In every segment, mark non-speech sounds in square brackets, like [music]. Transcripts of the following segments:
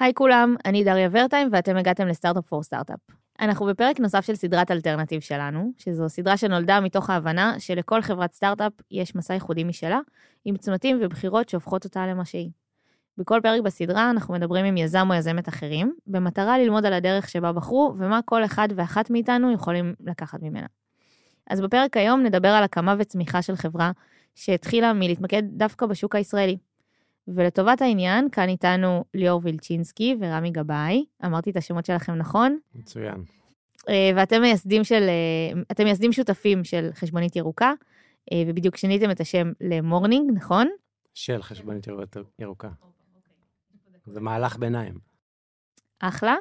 היי כולם, אני דריה ורטהיים ואתם הגעתם ל Startup for Startup. אנחנו בפרק נוסף של סדרת alternative שלנו, שזו סדרה שנולדה מתוך ההבנה שלכל חברת סטארט-אפ יש מסע ייחודי משלה, עם צמתים ובחירות שהופכות אותה למה שהיא. בכל פרק בסדרה אנחנו מדברים עם יזם או יזמת אחרים, במטרה ללמוד על הדרך שבה בחרו ומה כל אחד ואחת מאיתנו יכולים לקחת ממנה. אז בפרק היום נדבר על הקמה וצמיחה של חברה שהתחילה מלהתמקד דווקא בשוק הישראלי. ולטובת העניין, כאן איתנו ליאור וילצ'ינסקי ורמי גבאי. אמרתי את השמות שלכם נכון? מצוין. אה, ואתם מייסדים של, אה, אתם מייסדים שותפים של חשבונית ירוקה, אה, ובדיוק שיניתם את השם למורנינג, נכון? של חשבונית ירוקה. זה מהלך ביניים. אחלה.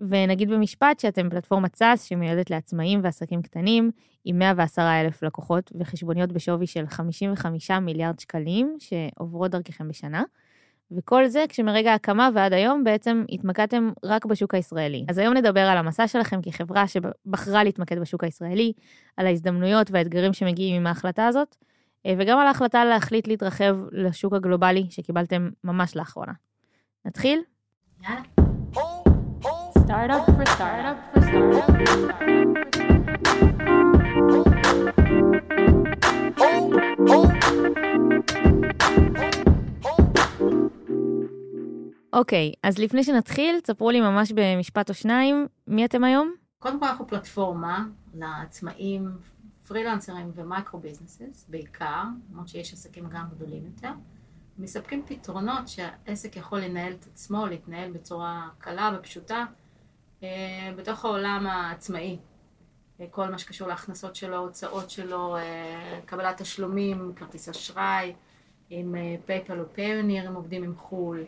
ונגיד במשפט שאתם פלטפורמת SaaS שמיועדת לעצמאים ועסקים קטנים, עם 110 אלף לקוחות וחשבוניות בשווי של 55 מיליארד שקלים שעוברות דרככם בשנה. וכל זה כשמרגע ההקמה ועד היום בעצם התמקדתם רק בשוק הישראלי. אז היום נדבר על המסע שלכם כחברה שבחרה להתמקד בשוק הישראלי, על ההזדמנויות והאתגרים שמגיעים עם ההחלטה הזאת, וגם על ההחלטה להחליט להתרחב לשוק הגלובלי שקיבלתם ממש לאחרונה. נתחיל? יאללה. Startup for startup for startup. אוקיי, okay, אז לפני שנתחיל, תספרו לי ממש במשפט או שניים, מי אתם היום? קודם כל אנחנו פלטפורמה לעצמאים, פרילנסרים ומייקרו ביזנסס בעיקר, למרות שיש עסקים גם גדולים יותר. מספקים פתרונות שהעסק יכול לנהל את עצמו, להתנהל בצורה קלה ופשוטה, בתוך העולם העצמאי. אה, כל מה שקשור להכנסות שלו, הוצאות שלו, אה, קבלת תשלומים, כרטיס אשראי, עם פייפל או פיוניר, הם עובדים עם חו"ל,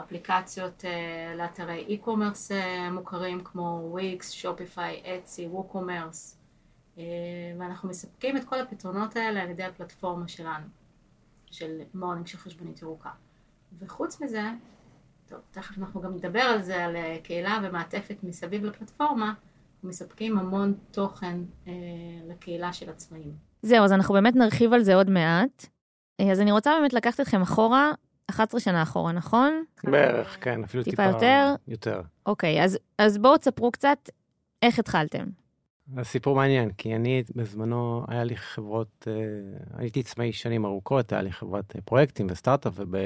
אפליקציות לאתרי e-commerce מוכרים כמו וויקס, שופיפיי, אצי, ווקומרס, ואנחנו מספקים את כל הפתרונות האלה על ידי הפלטפורמה שלנו, של מורנינג של חשבונית ירוקה. וחוץ מזה, טוב, תכף אנחנו גם נדבר על זה, על אה, קהילה ומעטפת מסביב לפלטפורמה, מספקים המון תוכן אה, לקהילה של עצמאים. זהו, אז אנחנו באמת נרחיב על זה עוד מעט. אה, אז אני רוצה באמת לקחת אתכם אחורה, 11 שנה אחורה, נכון? בערך, כן, אפילו טיפה, טיפה יותר. יותר. אוקיי, אז, אז בואו תספרו קצת איך התחלתם. הסיפור מעניין, כי אני בזמנו, היה לי חברות, אה, הייתי עצמאי שנים ארוכות, היה לי חברת פרויקטים וסטארט-אפ, וב...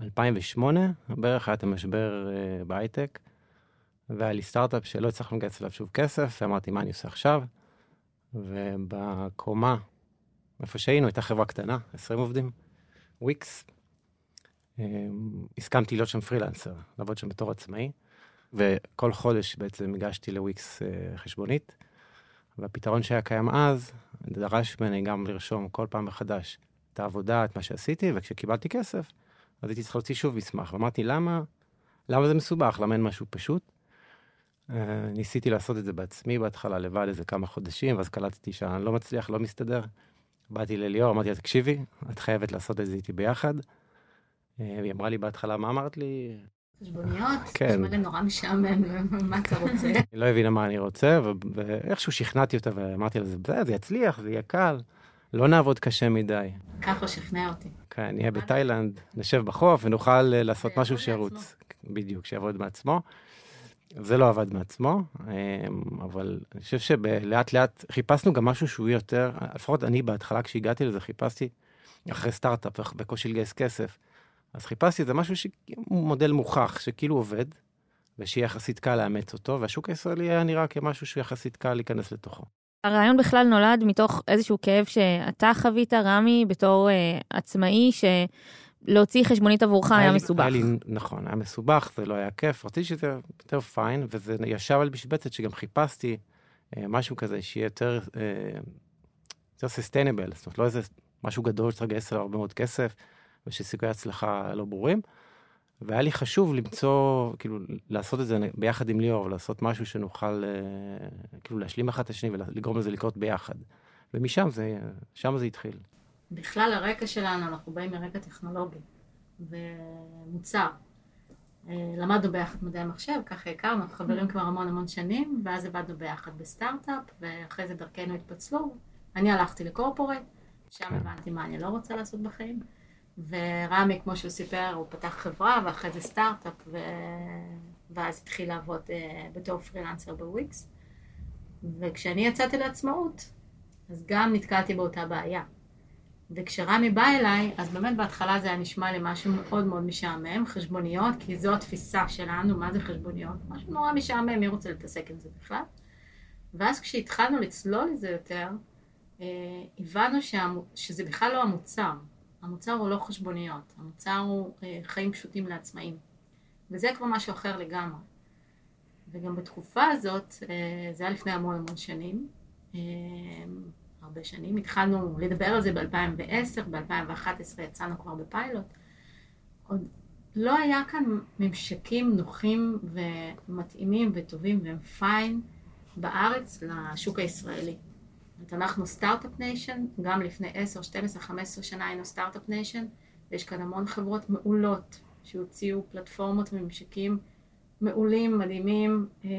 2008 בערך היה את המשבר uh, בהייטק, והיה לי סטארט-אפ שלא הצלחנו לגייס עליו שוב כסף, ואמרתי, מה אני עושה עכשיו? ובקומה, איפה שהיינו, הייתה חברה קטנה, 20 עובדים, וויקס. Um, הסכמתי להיות שם פרילנסר, לעבוד שם בתור עצמאי, וכל חודש בעצם הגשתי לוויקס uh, חשבונית, והפתרון שהיה קיים אז, דרש ממני גם לרשום כל פעם מחדש את העבודה, את מה שעשיתי, וכשקיבלתי כסף, אז הייתי צריך להוציא שוב מסמך, ואמרתי, למה, למה זה מסובך? למה אין משהו פשוט? Uh, ניסיתי לעשות את זה בעצמי בהתחלה, לבד איזה כמה חודשים, ואז קלטתי שאני לא מצליח, לא מסתדר. באתי לליאור, אמרתי לה, תקשיבי, את חייבת לעשות את זה איתי ביחד. Uh, והיא אמרה לי בהתחלה, מה אמרת לי? חשבוניות? כן. נשמע לי נורא משעמם, [laughs] מה אתה רוצה? היא לא הבינה מה אני רוצה, ואיכשהו שכנעתי אותה ואמרתי לה, זה יצליח, זה יהיה קל. לא נעבוד קשה מדי. ככה שכנע אותי. כן, נהיה בתאילנד, נשב בחוף ונוכל אה, לעשות משהו שירוץ. בדיוק, שיעבוד מעצמו. זה לא עבד מעצמו, אמ, אבל אני חושב שלאט לאט חיפשנו גם משהו שהוא יותר, לפחות אני בהתחלה כשהגעתי לזה חיפשתי, אחרי סטארט-אפ, בקושי לגייס כסף, אז חיפשתי איזה משהו שהוא מודל מוכח, שכאילו עובד, ושיהיה יחסית קל לאמץ אותו, והשוק הישראלי היה נראה כמשהו שיחסית קל להיכנס לתוכו. הרעיון בכלל נולד מתוך איזשהו כאב שאתה חווית, רמי, בתור uh, עצמאי, שלהוציא חשבונית עבורך היה, היה מסובך. היה לי, נכון, היה מסובך, זה לא היה כיף, רציתי שזה יותר פיין, וזה ישב על משבצת שגם חיפשתי uh, משהו כזה שיהיה יותר, uh, יותר sustainable, זאת אומרת, לא איזה משהו גדול שצריך לגייס עליו הרבה מאוד כסף, ושסיכויי הצלחה לא ברורים. והיה לי חשוב למצוא, כאילו, לעשות את זה ביחד עם ליאור, ולעשות משהו שנוכל, אה, כאילו, להשלים אחד את השני ולגרום לזה לקרות ביחד. ומשם זה, שם זה התחיל. בכלל הרקע שלנו, אנחנו באים מרקע טכנולוגי ומוצר. אה, למדנו ביחד מדעי המחשב, ככה הכרנו, אנחנו חברים mm. כבר המון המון שנים, ואז עבדנו ביחד בסטארט-אפ, ואחרי זה דרכנו התפצלו. אני הלכתי לקורפורט, שם כן. הבנתי מה אני לא רוצה לעשות בחיים. ורמי, כמו שהוא סיפר, הוא פתח חברה ואחרי זה סטארט-אפ, ו... ואז התחיל לעבוד uh, בתור פרילנסר בוויקס. וכשאני יצאתי לעצמאות, אז גם נתקלתי באותה בעיה. וכשרמי בא אליי, אז באמת בהתחלה זה היה נשמע לי משהו מאוד מאוד משעמם, חשבוניות, כי זו התפיסה שלנו, מה זה חשבוניות? משהו נורא משעמם, מי רוצה להתעסק עם זה בכלל? ואז כשהתחלנו לצלול לזה יותר, אה, הבנו. שזה בכלל לא המוצר. המוצר הוא לא חשבוניות, המוצר הוא אה, חיים פשוטים לעצמאים. וזה כבר משהו אחר לגמרי. וגם בתקופה הזאת, אה, זה היה לפני המון המון שנים, אה, הרבה שנים, התחלנו לדבר על זה ב-2010, ב-2011 יצאנו כבר בפיילוט. עוד לא היה כאן ממשקים נוחים ומתאימים וטובים והם פיין בארץ לשוק הישראלי. זאת אנחנו startup nation, גם לפני 10, 12, 15 שנה היינו startup nation, ויש כאן המון חברות מעולות שהוציאו פלטפורמות וממשקים מעולים, מדהימים, אה,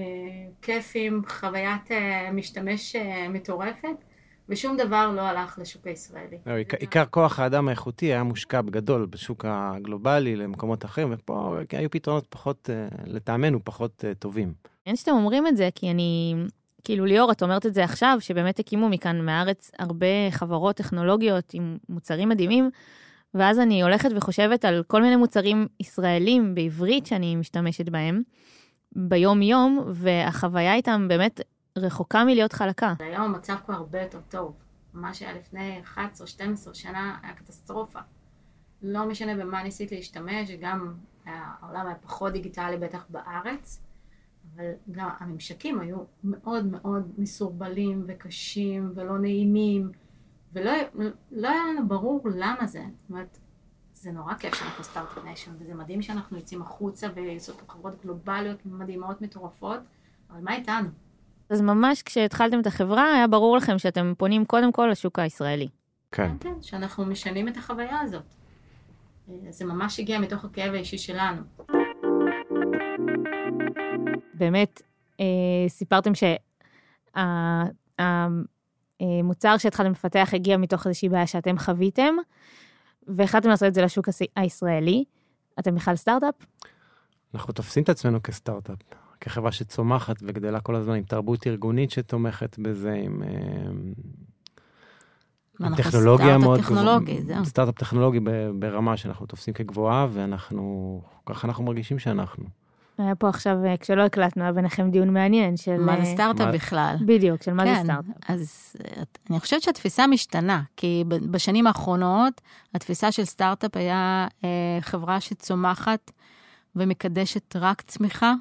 כיפים, חוויית אה, משתמש אה, מטורפת, ושום דבר לא הלך לשוק הישראלי. לא, עיקר כוח האדם האיכותי היה מושקע בגדול בשוק הגלובלי למקומות אחרים, ופה היו פתרונות פחות, לטעמנו, פחות טובים. אין שאתם אומרים את זה, כי אני, כאילו ליאור, את אומרת את זה עכשיו, שבאמת הקימו מכאן מהארץ הרבה חברות טכנולוגיות עם מוצרים מדהימים, ואז אני הולכת וחושבת על כל מיני מוצרים ישראלים בעברית שאני משתמשת בהם ביום-יום, והחוויה איתם באמת רחוקה מלהיות חלקה. היום המצב כבר הרבה יותר טוב. מה שהיה לפני 11-12 שנה היה קטסטרופה. לא משנה במה ניסית להשתמש, גם העולם היה פחות דיגיטלי בטח בארץ, אבל גם הממשקים היו מאוד מאוד מסורבלים וקשים ולא נעימים. ולא לא היה לנו ברור למה זה. זאת אומרת, זה נורא כיף שאנחנו startup nation, וזה מדהים שאנחנו יוצאים החוצה ויוצאות חברות גלובליות מדהימות, מטורפות, אבל מה איתנו? אז ממש כשהתחלתם את החברה, היה ברור לכם שאתם פונים קודם כל לשוק הישראלי. כן. כן, כן, שאנחנו משנים את החוויה הזאת. אה, זה ממש הגיע מתוך הכאב האישי שלנו. באמת, אה, סיפרתם שה... המוצר שהתחלתם לפתח הגיע מתוך איזושהי בעיה שאתם חוויתם, והחלטתם לעשות את זה לשוק הישראלי. אתם בכלל סטארט-אפ? אנחנו תופסים את עצמנו כסטארט-אפ, כחברה שצומחת וגדלה כל הזמן, עם תרבות ארגונית שתומכת בזה, עם... עם טכנולוגיה מאוד גבוהה, סטארט-אפ טכנולוגי ברמה שאנחנו תופסים כגבוהה, ואנחנו, ככה אנחנו מרגישים שאנחנו. היה פה עכשיו, אה, כשלא הקלטנו, היה ביניכם דיון מעניין של... מה זה אה, סטארט-אפ מה... בכלל. בדיוק, של מה כן, זה סטארט-אפ. אז אה, אני חושבת שהתפיסה משתנה, כי בשנים האחרונות התפיסה של סטארט-אפ היה אה, חברה שצומחת ומקדשת רק צמיחה,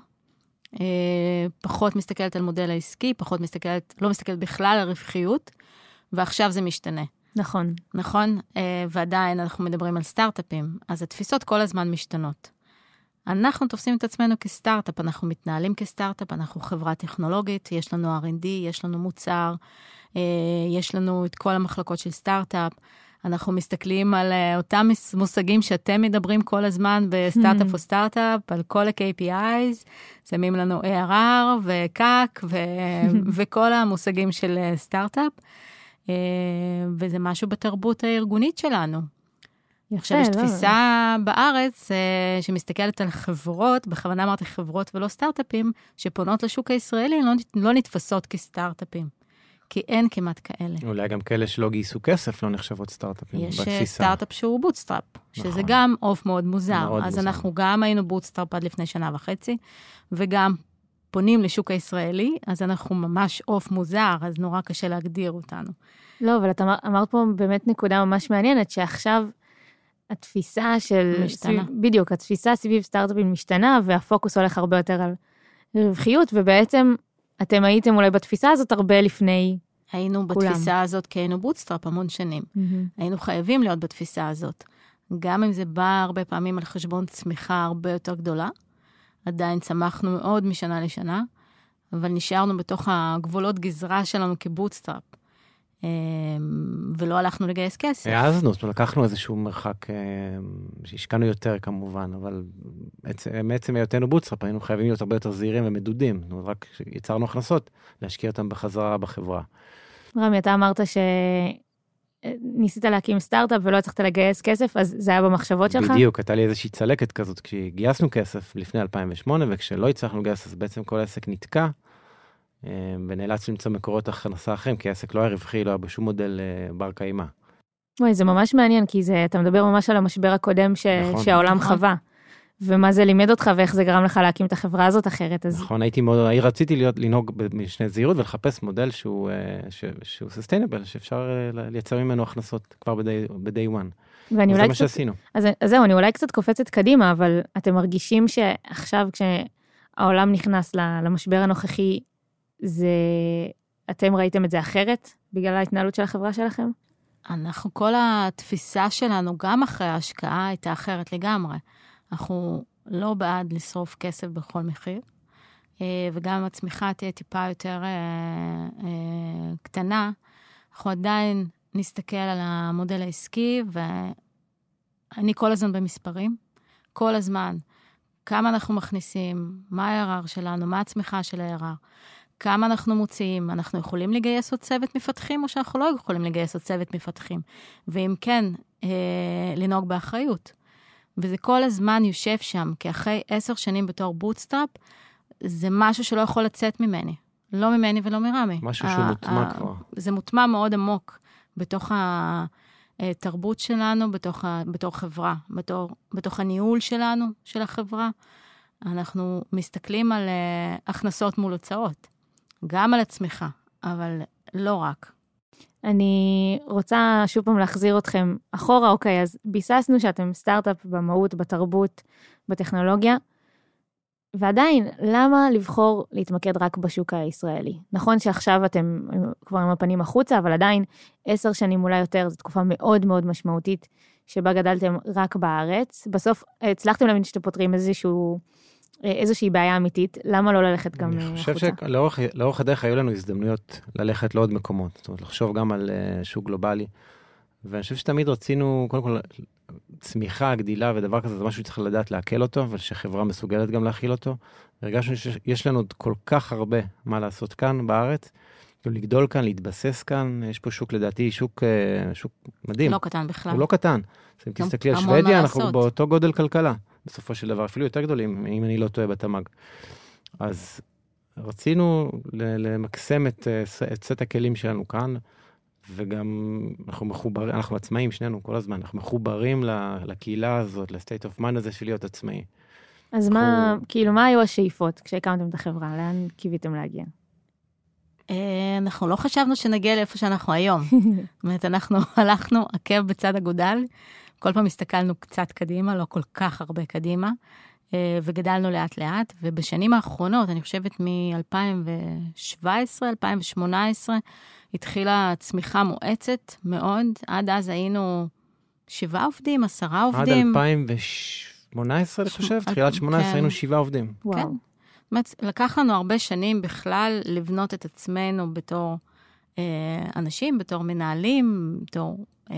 אה, פחות מסתכלת על מודל העסקי, פחות מסתכלת, לא מסתכלת בכלל על רווחיות, ועכשיו זה משתנה. נכון. נכון? אה, ועדיין אנחנו מדברים על סטארט-אפים, אז התפיסות כל הזמן משתנות. אנחנו תופסים את עצמנו כסטארט-אפ, אנחנו מתנהלים כסטארט-אפ, אנחנו חברה טכנולוגית, יש לנו R&D, יש לנו מוצר, אה, יש לנו את כל המחלקות של סטארט-אפ. אנחנו מסתכלים על אה, אותם מושגים שאתם מדברים כל הזמן בסטארט-אפ או סטארט-אפ, על כל ה-KPIs, שמים לנו ARR ו-CAC [laughs] וכל המושגים של אה, סטארט-אפ, וזה משהו בתרבות הארגונית שלנו. יפה, עכשיו, יש לא. תפיסה בארץ uh, שמסתכלת על חברות, בכוונה אמרתי חברות ולא סטארט-אפים, שפונות לשוק הישראלי, לא, לא נתפסות כסטארט-אפים. כי אין כמעט כאלה. אולי גם כאלה שלא גייסו כסף לא נחשבות סטארט-אפים יש בתפיסה. יש סטארט-אפ שהוא bootstrap, נכון. שזה גם עוף מאוד מוזר. מאוד אז מוזר. אנחנו גם היינו bootstrap עד לפני שנה וחצי, וגם פונים לשוק הישראלי, אז אנחנו ממש עוף מוזר, אז נורא קשה להגדיר אותנו. לא, אבל את אמר, אמרת פה באמת נקודה ממש מעניינת, שעכשיו התפיסה של... משתנה. סביב, בדיוק, התפיסה סביב סטארט-אפים משתנה, והפוקוס הולך הרבה יותר על רווחיות, ובעצם אתם הייתם אולי בתפיסה הזאת הרבה לפני היינו כולם. בתפיסה הזאת כי היינו bootstrap המון שנים. Mm-hmm. היינו חייבים להיות בתפיסה הזאת. גם אם זה בא הרבה פעמים על חשבון צמיחה הרבה יותר גדולה, עדיין צמחנו מאוד משנה לשנה, אבל נשארנו בתוך הגבולות גזרה שלנו כ bootstrap. אמ, ולא הלכנו לגייס כסף. העזנו, זאת אומרת, לקחנו איזשהו מרחק, אמ, שהשקענו יותר כמובן, אבל מעצם היותנו bootstrap היינו חייבים להיות הרבה יותר זהירים ומדודים, זאת אומרת, רק כשיצרנו הכנסות, להשקיע אותם בחזרה בחברה. רמי, אתה אמרת ניסית להקים סטארט-אפ ולא הצלחת לגייס כסף, אז זה היה במחשבות שלך? בדיוק, הייתה לי איזושהי צלקת כזאת כשגייסנו כסף לפני 2008, וכשלא הצלחנו לגייס, אז בעצם כל העסק נתקע, ונאלץ למצוא מקורות הכנסה אחרים, כי העסק לא היה רווחי, לא היה בשום מודל אה, בר קיימא. וואי, זה ממש מעניין, כי זה, אתה מדבר ממש על המשבר הקודם ש, נכון. שהעולם נכון. חווה. ומה זה לימד אותך ואיך זה גרם לך להקים את החברה הזאת אחרת. אז נכון, הייתי מאוד, רציתי להיות, לנהוג במשנה זהירות ולחפש מודל שהוא, אה, ש, שהוא sustainable, שאפשר אה, לייצר ממנו הכנסות כבר ב-day, one. ואני זה אולי מה קצת, שעשינו. אז, אז זהו, אני אולי קצת קופצת קדימה, אבל אתם מרגישים שעכשיו כשהעולם נכנס למשבר הנוכחי, זה, אתם ראיתם את זה אחרת בגלל ההתנהלות של החברה שלכם? אנחנו, כל התפיסה שלנו, גם אחרי ההשקעה, הייתה אחרת לגמרי. אנחנו לא בעד לשרוף כסף בכל מחיר, אה, וגם אם הצמיחה תהיה טיפה יותר אה, אה, קטנה, אנחנו עדיין נסתכל על המודל העסקי, ואני כל הזמן במספרים, כל הזמן. כמה אנחנו מכניסים, מה ה-ARR שלנו, מה הצמיחה של ה-ARR, כמה אנחנו מוציאים, אנחנו יכולים לגייס עוד צוות מפתחים, או שאנחנו לא יכולים לגייס עוד צוות מפתחים? ואם כן, אה, לנהוג באחריות. וזה כל הזמן יושב שם, כי אחרי עשר שנים בתור bootstrap, זה משהו שלא יכול לצאת ממני. לא ממני ולא מרמי. משהו שהוא מוטמע כבר. זה מוטמע מאוד עמוק בתוך התרבות שלנו, בתוך, ה, בתור חברה, בתור, בתוך הניהול שלנו, של החברה. אנחנו מסתכלים על אה, הכנסות מול הוצאות, גם על הצמיחה, אבל לא רק. אני רוצה שוב פעם להחזיר אתכם אחורה, אוקיי, אז ביססנו שאתם סטארט-אפ במהות, בתרבות, בטכנולוגיה, ועדיין, למה לבחור להתמקד רק בשוק הישראלי? נכון שעכשיו אתם כבר עם הפנים החוצה, אבל עדיין עשר שנים אולי יותר, זו תקופה מאוד מאוד משמעותית, שבה גדלתם רק בארץ. בסוף הצלחתם להבין שאתם פותרים איזשהו, איזושהי בעיה אמיתית, למה לא ללכת גם אני החוצה? חושב שלאורך הדרך היו לנו הזדמנויות ללכת לעוד מקומות, זאת אומרת, לחשוב גם על אה, שוק גלובלי. ואני חושב שתמיד רצינו, קודם כל, צמיחה, גדילה ודבר כזה, זה משהו שצריך לדעת לעכל אותו, אבל שחברה מסוגלת גם להכיל אותו. והרגשנו שיש לנו עוד כל כך הרבה מה לעשות כאן בארץ, כאילו לגדול כאן, להתבסס כאן, יש פה שוק לדעתי, שוק, אה, שוק מדהים. לא קטן בכלל. הוא לא קטן. אז אם תסתכלי על שוודיה, אנחנו לעשות. באותו גודל כלכלה, בסופו של דבר, אפילו יותר גדולים, אם אני לא טועה בתמ"ג. אז רצינו למקסם את, אה, את סט הכלים שלנו כאן, וגם אנחנו מחוברים, אנחנו עצמאים שנינו כל הזמן, אנחנו מחוברים ל- לקהילה הזאת, לסטייט אוף מן הזה של להיות עצמאי. אז מה, אנחנו- כאילו, מה היו השאיפות כשהקמתם את החברה? לאן קיוויתם להגיע? אה, אנחנו לא חשבנו שנגיע לאיפה שאנחנו היום. [laughs] זאת אומרת, אנחנו הלכנו עקב בצד אגודל, כל פעם הסתכלנו קצת קדימה, לא כל כך הרבה קדימה, אה, וגדלנו לאט-לאט, ובשנים האחרונות, אני חושבת מ-2017, 2018, התחילה צמיחה מואצת מאוד. עד אז היינו שבעה עובדים, עשרה עד עובדים. 2018, אני ש- חושב, כן. תחילת 18 היינו שבעה עובדים. וואו. זאת אומרת, לקח לנו הרבה שנים בכלל לבנות את עצמנו בתור אה, אנשים, בתור מנהלים, בתור אה,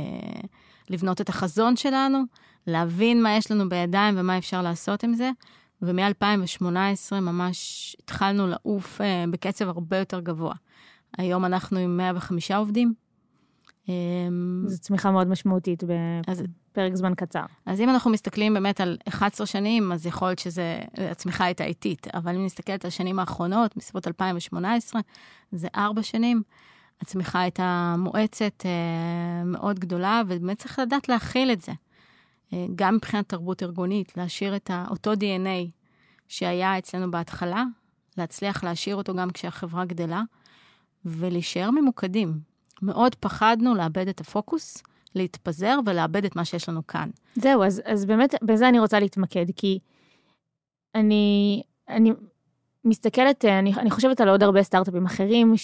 לבנות את החזון שלנו, להבין מה יש לנו בידיים ומה אפשר לעשות עם זה. ומ-2018 ממש התחלנו לעוף אה, בקצב הרבה יותר גבוה. היום אנחנו עם 105 עובדים. אה, זו צמיחה מאוד משמעותית אז בפרק זמן קצר. אז אם אנחנו מסתכלים באמת על 11 שנים, אז יכול להיות שזה, הצמיחה הייתה איטית. אבל אם נסתכלת על השנים האחרונות, בסביבות 2018, זה ארבע שנים, הצמיחה הייתה מואצת אה, מאוד גדולה, ובאמת צריך לדעת להכיל את זה. אה, גם מבחינת תרבות ארגונית, להשאיר את אותו DNA שהיה אצלנו בהתחלה, להצליח להשאיר אותו גם כשהחברה גדלה, ולהישאר ממוקדים. מאוד פחדנו לאבד את הפוקוס, להתפזר ולאבד את מה שיש לנו כאן. זהו, אז, אז באמת בזה אני רוצה להתמקד, כי אני, אני מסתכלת, אני, אני חושבת על עוד הרבה סטארט-אפים אחרים,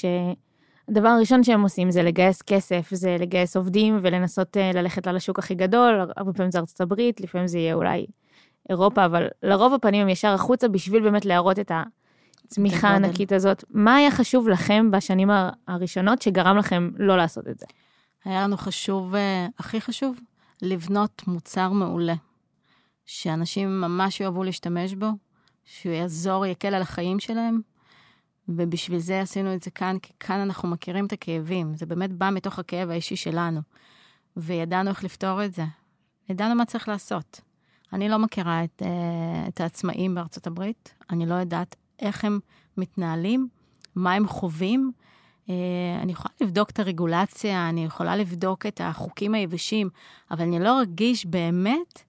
שהדבר הראשון שהם עושים זה לגייס כסף, זה לגייס עובדים ולנסות אה, ללכת על השוק הכי גדול, הרבה פעמים זה ארצות הברית, לפעמים זה יהיה אולי אירופה, אבל לרוב הפנים הם ישר החוצה בשביל באמת להראות את הצמיחה. הענקית הזאת. מה היה חשוב לכם בשנים הראשונות שגרם לכם לא לעשות את זה? היה לנו חשוב, אה, הכי חשוב, לבנות מוצר מעולה, שאנשים ממש יאהבו להשתמש בו, שהוא יעזור, יקל על החיים שלהם, ובשביל זה עשינו את זה כאן, כי כאן אנחנו מכירים את הכאבים. זה באמת בא מתוך הכאב האישי שלנו. וידענו איך לפתור את זה. ידענו מה צריך לעשות. אני לא מכירה את, uh, את העצמאים בארצות הברית, אני לא יודעת איך הם מתנהלים, מה הם חווים. Uh, אני יכולה לבדוק את הרגולציה, אני יכולה לבדוק את החוקים היבשים, אבל אני לא ארגיש באמת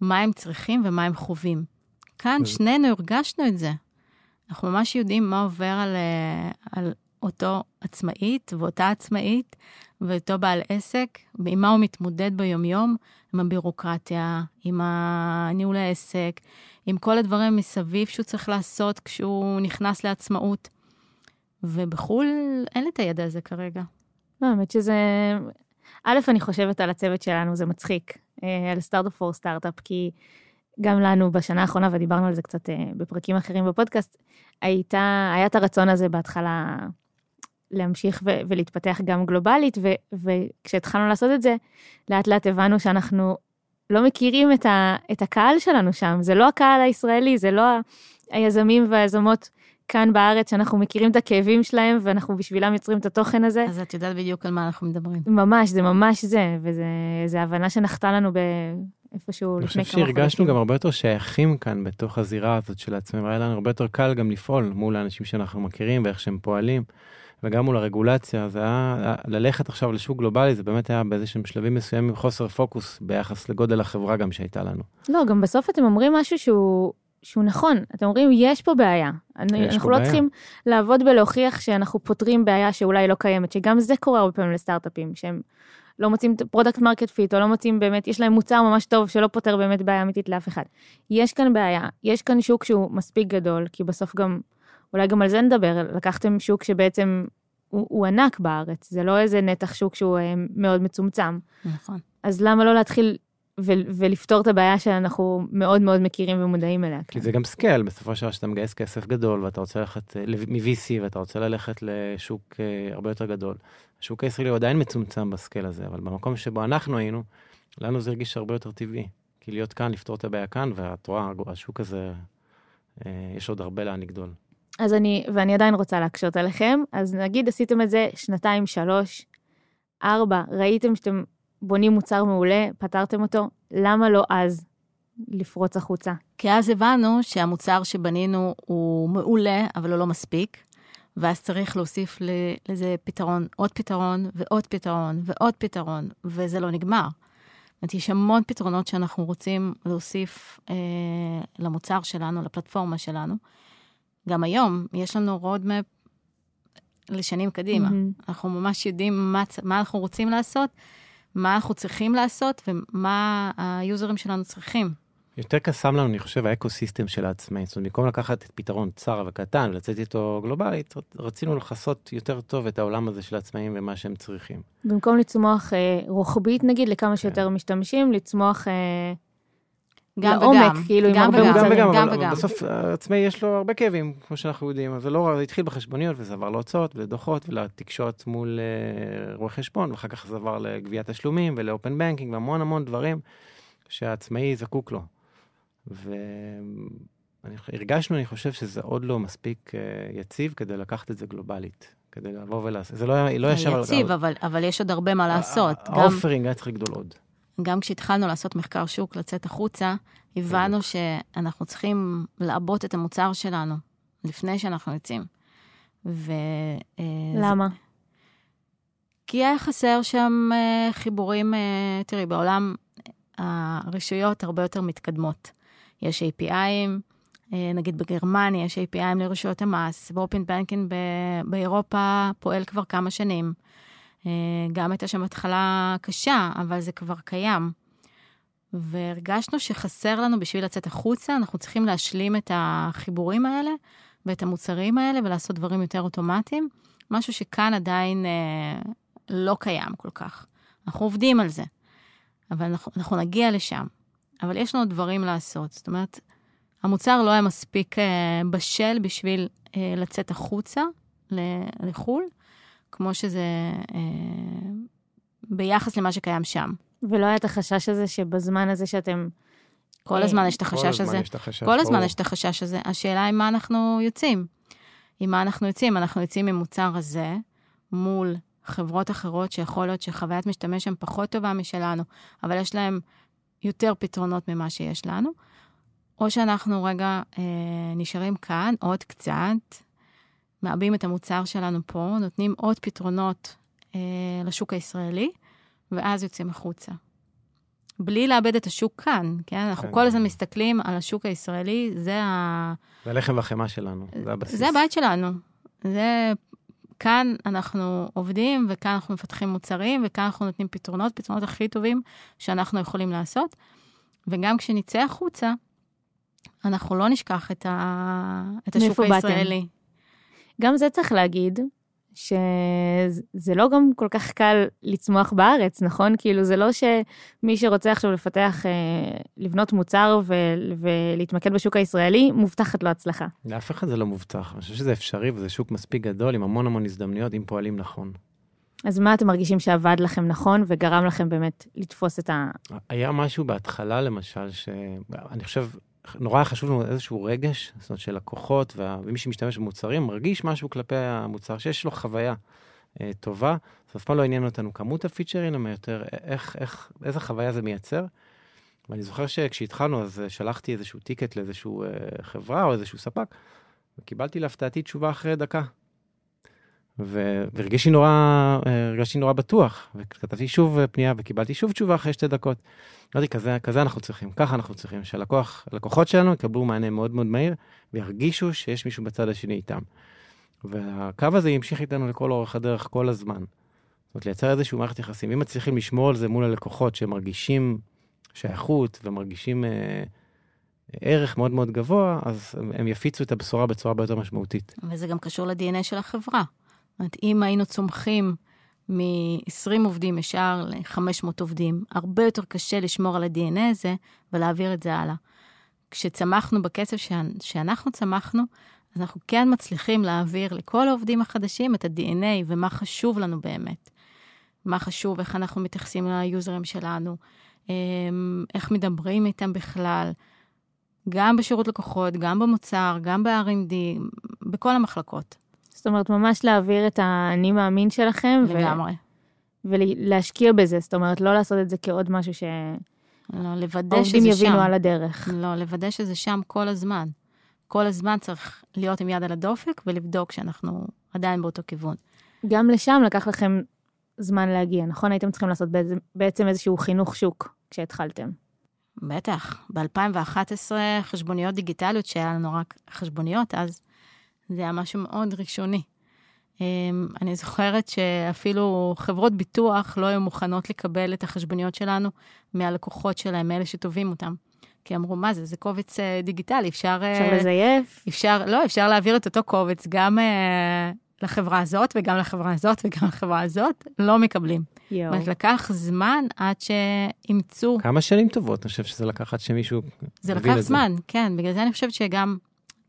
מה הם צריכים ומה הם חווים. כאן שנינו הרגשנו את זה. אנחנו ממש יודעים מה עובר על, אה, על אותו עצמאית ואותה עצמאית ואותו בעל עסק, ועם מה הוא מתמודד ביומיום, עם הבירוקרטיה, עם ניהול העסק, עם כל הדברים מסביב שהוא צריך לעשות כשהוא נכנס לעצמאות. ובחו"ל אין לי את הידע הזה כרגע. לא, האמת שזה... א', אני חושבת על הצוות שלנו, זה מצחיק, אה, על סטארט-אפ פור סטארט-אפ, כי גם לנו בשנה האחרונה, ודיברנו על זה קצת אה, בפרקים אחרים בפודקאסט, הייתה, היה את הרצון הזה בהתחלה להמשיך ו- ולהתפתח גם גלובלית, ו- וכשהתחלנו לעשות את זה, לאט לאט הבנו שאנחנו לא מכירים את, ה- את הקהל שלנו שם, זה לא הקהל הישראלי, זה לא היזמים והיזמות כאן בארץ, שאנחנו מכירים את הכאבים שלהם, ואנחנו בשבילם יוצרים את התוכן הזה. אז את יודעת בדיוק על מה אנחנו מדברים. ממש, זה ממש זה, וזו הבנה שנחתה לנו ב... איפשהו לפני כמה חודשים. אני חושב שהרגשנו גם הרבה יותר שייכים כאן בתוך הזירה הזאת של עצמם, היה לנו הרבה יותר קל גם לפעול מול האנשים שאנחנו מכירים ואיך שהם פועלים. וגם מול הרגולציה, זה היה, ללכת עכשיו לשוק גלובלי, זה באמת היה באיזשהם שלבים מסוימים חוסר פוקוס ביחס לגודל החברה גם שהייתה לנו. לא, גם בסוף אתם אומרים משהו שהוא, שהוא נכון. אתם אומרים, יש פה בעיה. יש אנחנו פה לא בעיה. צריכים לעבוד בלהוכיח שאנחנו פותרים בעיה שאולי לא קיימת, שגם זה קורה הרבה פעמים לסטארט-אפים, שהם לא מוצאים product market fit, או לא מוצאים באמת, יש להם מוצר ממש טוב שלא פותר באמת בעיה אמיתית לאף אחד. יש כאן בעיה, יש כאן שוק שהוא מספיק גדול, כי בסוף גם אולי גם על זה נדבר, לקחתם שוק שבעצם הוא, הוא ענק בארץ, זה לא איזה נתח שוק שהוא אה, מאוד מצומצם. נכון. אז למה לא להתחיל ו- ולפתור את הבעיה שאנחנו מאוד מאוד מכירים ומודעים אליה. כי זה גם scale, בסופו של דבר שאתה מגייס כסף גדול ואתה רוצה ללכת אה, מ- VC ואתה רוצה ללכת לשוק אה, הרבה יותר גדול. השוק הישראלי הוא עדיין מצומצם בסקייל הזה, אבל במקום שבו אנחנו היינו, לנו זה הרגיש הרבה יותר טבעי. כי להיות כאן, לפתור את הבעיה כאן, ואת רואה, השוק הזה, יש עוד הרבה לאן לגדול. אז אני, ואני עדיין רוצה להקשות עליכם, אז נגיד עשיתם את זה שנתיים, שלוש, ארבע, ראיתם שאתם בונים מוצר מעולה, פתרתם אותו, למה לא אז לפרוץ החוצה? כי אז הבנו שהמוצר שבנינו הוא מעולה, אבל הוא לא מספיק, ואז צריך להוסיף לזה פתרון, עוד פתרון ועוד פתרון ועוד פתרון, וזה לא נגמר. זאת אומרת, יש המון פתרונות שאנחנו רוצים להוסיף אה, למוצר שלנו, לפלטפורמה שלנו. גם היום יש לנו roadmap לשנים קדימה. Mm-hmm. אנחנו ממש יודעים מה, מה אנחנו רוצים לעשות, מה אנחנו צריכים לעשות ומה ה users שלנו צריכים. יותר קסם לנו, אני חושב, ה ecosystem של העצמאים. זאת אומרת, במקום לקחת את פתרון צר וקטן ולצאת איתו גלובלית, רצינו לכסות יותר טוב את העולם הזה של העצמאים ומה שהם צריכים. במקום לצמוח אה, רוחבית, נגיד, לכמה שיותר כן. משתמשים, לצמוח... אה... גם לעומק, וגם, כאילו, גם עם הרבה מוצרים. גם וגם, אבל, אבל בסוף עצמאי יש לו הרבה כאבים, כמו שאנחנו יודעים, אז זה לא, זה התחיל בחשבוניות וזה עבר להוצאות ולדוחות ולתקשורת מול uh, רואי חשבון, ואחר כך זה עבר לגביית תשלומים ולאופן בנקינג והמון המון דברים שהעצמאי זקוק לו. והרגשנו, אני חושב שזה עוד לא מספיק uh, יציב כדי לקחת את זה גלובלית. כדי לבוא ולעשות, זה לא, לא ישר... יציב, אבל, אבל יש עוד הרבה מה לעשות. ה offering היה צריך לגדול עוד. גם כשהתחלנו לעשות מחקר שוק, לצאת החוצה, הבנו שאנחנו צריכים לעבות את המוצר שלנו לפני שאנחנו יוצאים. ו... אה, למה? כי היה חסר שם אה, חיבורים, אה, תראי, בעולם הרשויות הרבה יותר מתקדמות. יש API ים, נגיד בגרמניה יש API ים לרשויות המס, ו open banking באירופה פועל כבר כמה שנים. אה, גם הייתה שם התחלה קשה, אבל זה כבר קיים. והרגשנו שחסר לנו בשביל לצאת החוצה, אנחנו צריכים להשלים את החיבורים האלה ואת המוצרים האלה ולעשות דברים יותר אוטומטיים, משהו שכאן עדיין אה, לא קיים כל כך. אנחנו עובדים על זה, אבל אנחנו, אנחנו נגיע לשם. אבל יש לנו דברים לעשות. זאת אומרת, המוצר לא היה מספיק אה, בשל בשביל אה, לצאת החוצה לחו"ל, כמו שזה אה, ביחס למה שקיים שם. ולא היה את החשש הזה שבזמן הזה שאתם... כל הזמן יש את החשש הזה. כל הזמן יש את החשש הזה. השאלה היא מה אנחנו יוצאים. עם מה אנחנו יוצאים? אנחנו יוצאים עם מוצר הזה מול חברות אחרות שיכול להיות שחוויית משתמש שם פחות טובה משלנו, אבל יש להם יותר פתרונות ממה שיש לנו, או שאנחנו רגע אה, נשארים כאן עוד קצת, מעבים את המוצר שלנו פה, נותנים עוד פתרונות אה, לשוק הישראלי, ואז יוצאים החוצה. בלי לאבד את השוק כאן, כן? אנחנו כן. כל הזמן מסתכלים על השוק הישראלי, זה ה... זה הלחם והחמאה שלנו, זה הבסיס. זה הבית שלנו. זה... כאן אנחנו עובדים, וכאן אנחנו מפתחים מוצרים, וכאן אנחנו נותנים פתרונות, פתרונות הכי טובים שאנחנו יכולים לעשות. וגם כשנצא החוצה, אנחנו לא נשכח את, ה... את השוק? הישראלי. גם זה צריך להגיד, שזה לא גם כל כך קל לצמוח בארץ, נכון? כאילו, זה לא שמי שרוצה עכשיו לפתח, אה, לבנות מוצר ו- ולהתמקד בשוק הישראלי, מובטחת לו הצלחה. לאף אחד זה לא מובטח, אני חושב שזה אפשרי וזה שוק מספיק גדול עם המון המון הזדמנויות, אם פועלים נכון. אז מה אתם מרגישים שעבד לכם נכון וגרם לכם באמת לתפוס את ה... היה משהו בהתחלה, למשל, שאני חושב, נורא חשוב לנו איזשהו רגש, זאת אומרת שלקוחות וה- ומי שמשתמש במוצרים מרגיש משהו כלפי המוצר, שיש לו חוויה אה, טובה. אז אף פעם לא עניין אותנו כמות הפיצ'רים, אלא יותר איך, איך, איזה חוויה זה מייצר. ואני זוכר שכשהתחלנו, אז אה, שלחתי איזשהו טיקט לאיזשהו אה, חברה או איזשהו ספק, וקיבלתי להפתעתי תשובה אחרי דקה. והרגשתי נורא, אה, הרגשתי נורא בטוח, וכתבתי שוב אה, פנייה וקיבלתי שוב תשובה אחרי שתי דקות. אמרתי, כזה, כזה אנחנו צריכים, ככה אנחנו צריכים, שהלקוחות שלנו יקבלו מענה מאוד מאוד מהיר, וירגישו שיש מישהו בצד השני איתם. והקו הזה ימשיך איתנו לכל אורך הדרך כל הזמן. זאת אומרת, לייצר איזשהו מערכת יחסים. אם מצליחים לשמור על זה מול הלקוחות שמרגישים שייכות ומרגישים אה, ערך מאוד מאוד גבוה, אז הם יפיצו את הבשורה בצורה הרבה יותר משמעותית. וזה גם קשור ל-DNA של החברה. זאת אומרת, אם היינו צומחים מ-20 עובדים ישר ל-500 עובדים, הרבה יותר קשה לשמור על ה-DNA הזה ולהעביר את זה הלאה. כשצמחנו בקצב שאנ- שאנחנו צמחנו, אז אנחנו כן מצליחים להעביר לכל העובדים החדשים את ה-DNA ומה חשוב לנו באמת. מה חשוב, איך אנחנו מתייחסים ליוזרים שלנו, אמ, איך מדברים איתם בכלל, גם בשירות לקוחות, גם במוצר, גם ב-R&D, בכל המחלקות, זאת אומרת, ממש להעביר את האני מאמין שלכם, ו- לגמרי. ולהשקיע בזה, זאת אומרת, לא לעשות את זה כעוד משהו שהעובדים לא, לוודא שזה שם. יבינו על הדרך. לא, לוודא שזה שם כל הזמן. כל הזמן צריך להיות עם יד על הדופק ולבדוק שאנחנו עדיין באותו כיוון. גם לשם לקח לכם זמן להגיע, נכון? הייתם צריכים לעשות בעצם איזשהו חינוך שוק כשהתחלתם. בטח, ב-2011 חשבוניות דיגיטליות, שהיה לנו רק חשבוניות, אז זה היה משהו מאוד ראשוני. אמ, אני זוכרת שאפילו חברות ביטוח לא היו מוכנות לקבל את החשבוניות שלנו מהלקוחות שלהם, מאלה שטובים אותם. כי אמרו, מה זה, זה קובץ אה, דיגיטלי, אפשר... אה, אפשר לזייף, אפשר, לא, אפשר להעביר את אותו קובץ גם אה, לחברה הזאת וגם לחברה הזאת וגם [laughs] לחברה הזאת, לא מקבלים. זאת יואו. אומרת, לקח זמן עד שאימצו, כמה שנים טובות, אני חושב שזה לקח עד שמישהו זה לקח את זה. זמן, כן, בגלל זה אני חושבת שגם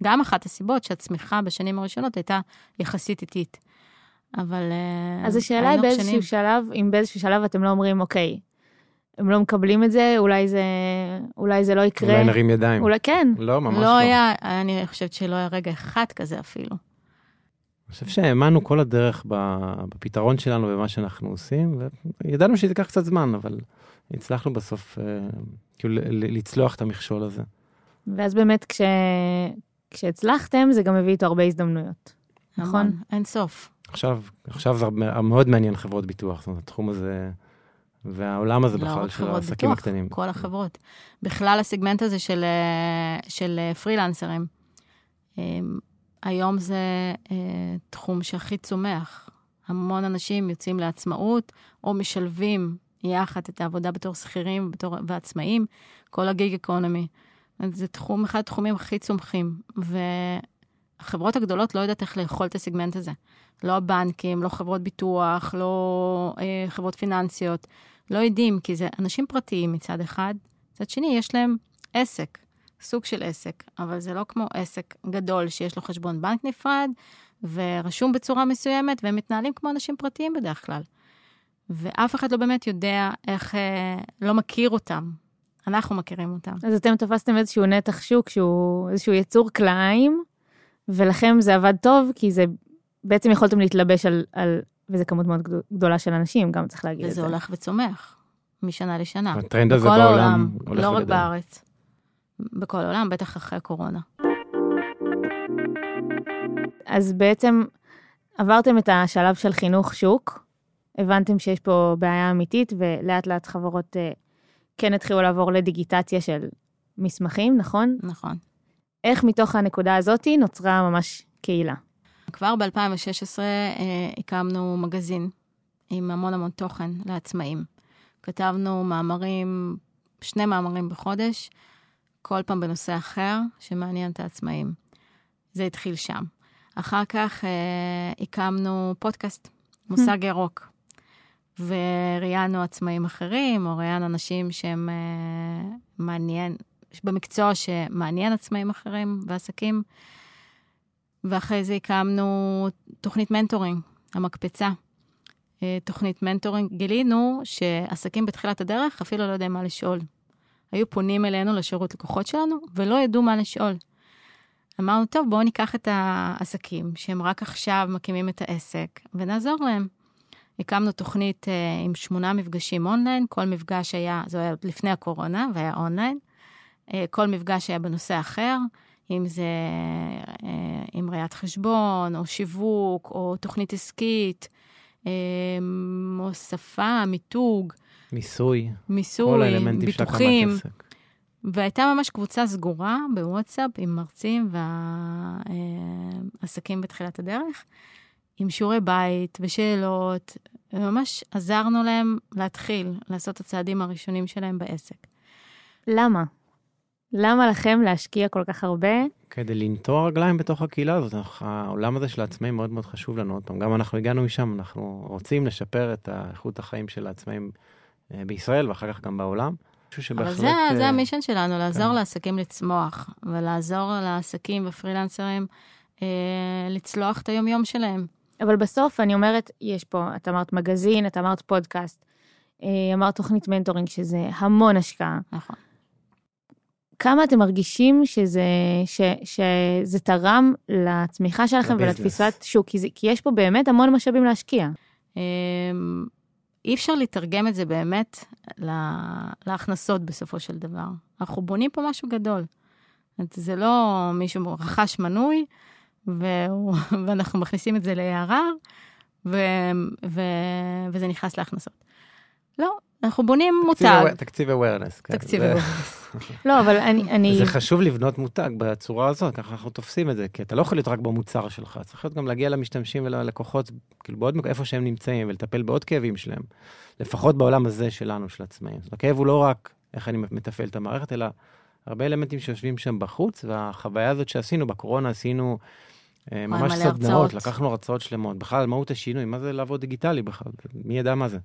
גם אחת הסיבות שהצמיחה בשנים הראשונות הייתה יחסית איטית. אבל אה, אז השאלה היא באיזשהו שנים. שלב, אם באיזשהו שלב אתם לא אומרים, אוקיי, הם לא מקבלים את זה, אולי זה, אולי זה לא יקרה. אולי נרים ידיים. אולי כן. לא, ממש לא לא. היה, אני חושבת שלא היה רגע אחד כזה אפילו. אני חושב שהאמנו כל הדרך ב- בפתרון שלנו ובמה שאנחנו עושים, וידענו שזה ייקח קצת זמן, אבל הצלחנו בסוף אה, כאילו ל- ל- לצלוח את המכשול הזה. ואז באמת כש... כשהצלחתם, זה גם הביא איתו הרבה הזדמנויות. נכון? אין סוף. עכשיו, עכשיו זה מאוד מעניין חברות ביטוח, זאת אומרת, התחום הזה והעולם הזה לא בכלל רק של העסקים ביטוח, הקטנים. כל החברות. בכלל הסגמנט הזה של, אה, של אה, פרילנסרים, אה, היום זה תחום שהכי צומח. המון אנשים יוצאים לעצמאות, או משלבים יחד את העבודה בתור שכירים בתור, ועצמאים, כל הגיג אקונומי. זה תחום, אחד התחומים הכי צומחים, והחברות הגדולות לא יודעת איך לאכול את הסגמנט הזה. לא הבנקים, לא חברות ביטוח, לא אה, חברות פיננסיות. לא יודעים, כי זה אנשים פרטיים מצד אחד, מצד שני יש להם עסק, סוג של עסק, אבל זה לא כמו עסק גדול שיש לו חשבון בנק נפרד, ורשום בצורה מסוימת, והם מתנהלים כמו אנשים פרטיים בדרך כלל. ואף אחד לא באמת יודע איך, אה, לא מכיר אותם. אנחנו מכירים אותם. אז אתם תפסתם איזשהו נתח שוק שהוא איזשהו יצור כלאיים, ולכם זה עבד טוב, כי זה, בעצם יכולתם להתלבש על, על וזה כמות מאוד גדול- גדולה של אנשים, גם צריך להגיד את וזה זה. הולך וצומח, משנה לשנה. הטרנד הזה בכל בעולם העולם, הולך לא רק וגדל. בארץ. בכל העולם, בטח אחרי הקורונה. אז בעצם עברתם את השלב של חינוך שוק, הבנתם שיש פה בעיה אמיתית, ולאט לאט חברות אה, כן התחילו לעבור לדיגיטציה של מסמכים, נכון? נכון. איך מתוך הנקודה הזאת נוצרה ממש קהילה? כבר ב-2016 אה, הקמנו מגזין עם המון המון תוכן לעצמאים. כתבנו מאמרים, שני מאמרים בחודש, כל פעם בנושא אחר שמעניין את העצמאים. זה התחיל שם. אחר כך אה, הקמנו פודקאסט, מושג ירוק, וראיינו עצמאים אחרים, או ראיינו אנשים שהם אה, מעניין, במקצוע שמעניין עצמאים אחרים ועסקים. ואחרי זה הקמנו תוכנית mentoring, המקפצה. אה, תוכנית mentoring, גילינו שעסקים בתחילת הדרך אפילו לא יודעים מה לשאול. היו פונים אלינו לשירות לקוחות שלנו ולא ידעו מה לשאול. אמרנו, טוב, בואו ניקח את העסקים שהם רק עכשיו מקימים את העסק ונעזור להם. הקמנו תוכנית אה, עם שמונה מפגשים אונליין, כל מפגש היה, זה היה לפני הקורונה והיה אונליין. אה, כל מפגש היה בנושא אחר, אם זה אה, עם ראיית חשבון, או שיווק, או תוכנית עסקית, או שפה, מיתוג, מיסוי, מיסוי, ביטוחים. והייתה ממש קבוצה סגורה בוואטסאפ עם מרצים ועסקים בתחילת הדרך, עם שיעורי בית ושאלות, וממש עזרנו להם להתחיל לעשות את הצעדים הראשונים שלהם בעסק. למה? למה לכם להשקיע כל כך הרבה? כדי לנטוע רגליים בתוך הקהילה הזאת, אנחנו- העולם הזה של העצמאים מאוד מאוד חשוב לנו. עוד פעם, גם אנחנו הגענו משם, אנחנו רוצים לשפר את איכות החיים של העצמאים אה, בישראל ואחר כך גם בעולם. משהו אבל. זה, אה, זה המישן שלנו, לעזור כן. לעסקים לצמוח, ולעזור לעסקים ופרילנסרים אה, לצלוח את היומיום שלהם. אבל בסוף אני אומרת, יש פה, את אמרת מגזין, את אמרת פודקאסט, אה, אמרת תוכנית מנטורינג, שזה המון השקעה. נכון. כמה אתם מרגישים שזה, ש, שזה תרם לצמיחה שלכם לביזנס. ולתפיסת שוק? כי, זה, כי יש פה באמת המון משאבים להשקיע. אה, אי אפשר לתרגם את זה באמת לה- להכנסות בסופו של דבר. אנחנו בונים פה משהו גדול. זאת אומרת, זה לא מישהו רכש מנוי, והוא, [laughs] ואנחנו מכניסים את זה ל-ARR, ו, ו, וזה נכנס להכנסות. לא, אנחנו בונים תקציב מותג. aware- תקציב awareness. כן. תקציב awareness. לא, אבל אני... אני זה חשוב לבנות מותג בצורה הזאת, ככה אנחנו תופסים את זה, כי אתה לא יכול להיות רק במוצר שלך, צריך להיות גם להגיע למשתמשים וללקוחות, כאילו בעוד איפה שהם נמצאים, ולטפל בעוד כאבים שלהם, לפחות בעולם הזה שלנו, של עצמאים. זאת הכאב הוא לא רק איך אני מתפעל את המערכת, אלא הרבה אלמנטים שיושבים שם בחוץ, והחוויה הזאת שעשינו, בקורונה עשינו ממש מלא סדנאות. לקחנו הרצאות שלמות, בכלל, מהות השינוי, מה זה לעבוד דיגיטלי בכלל, מי ידע מה זה?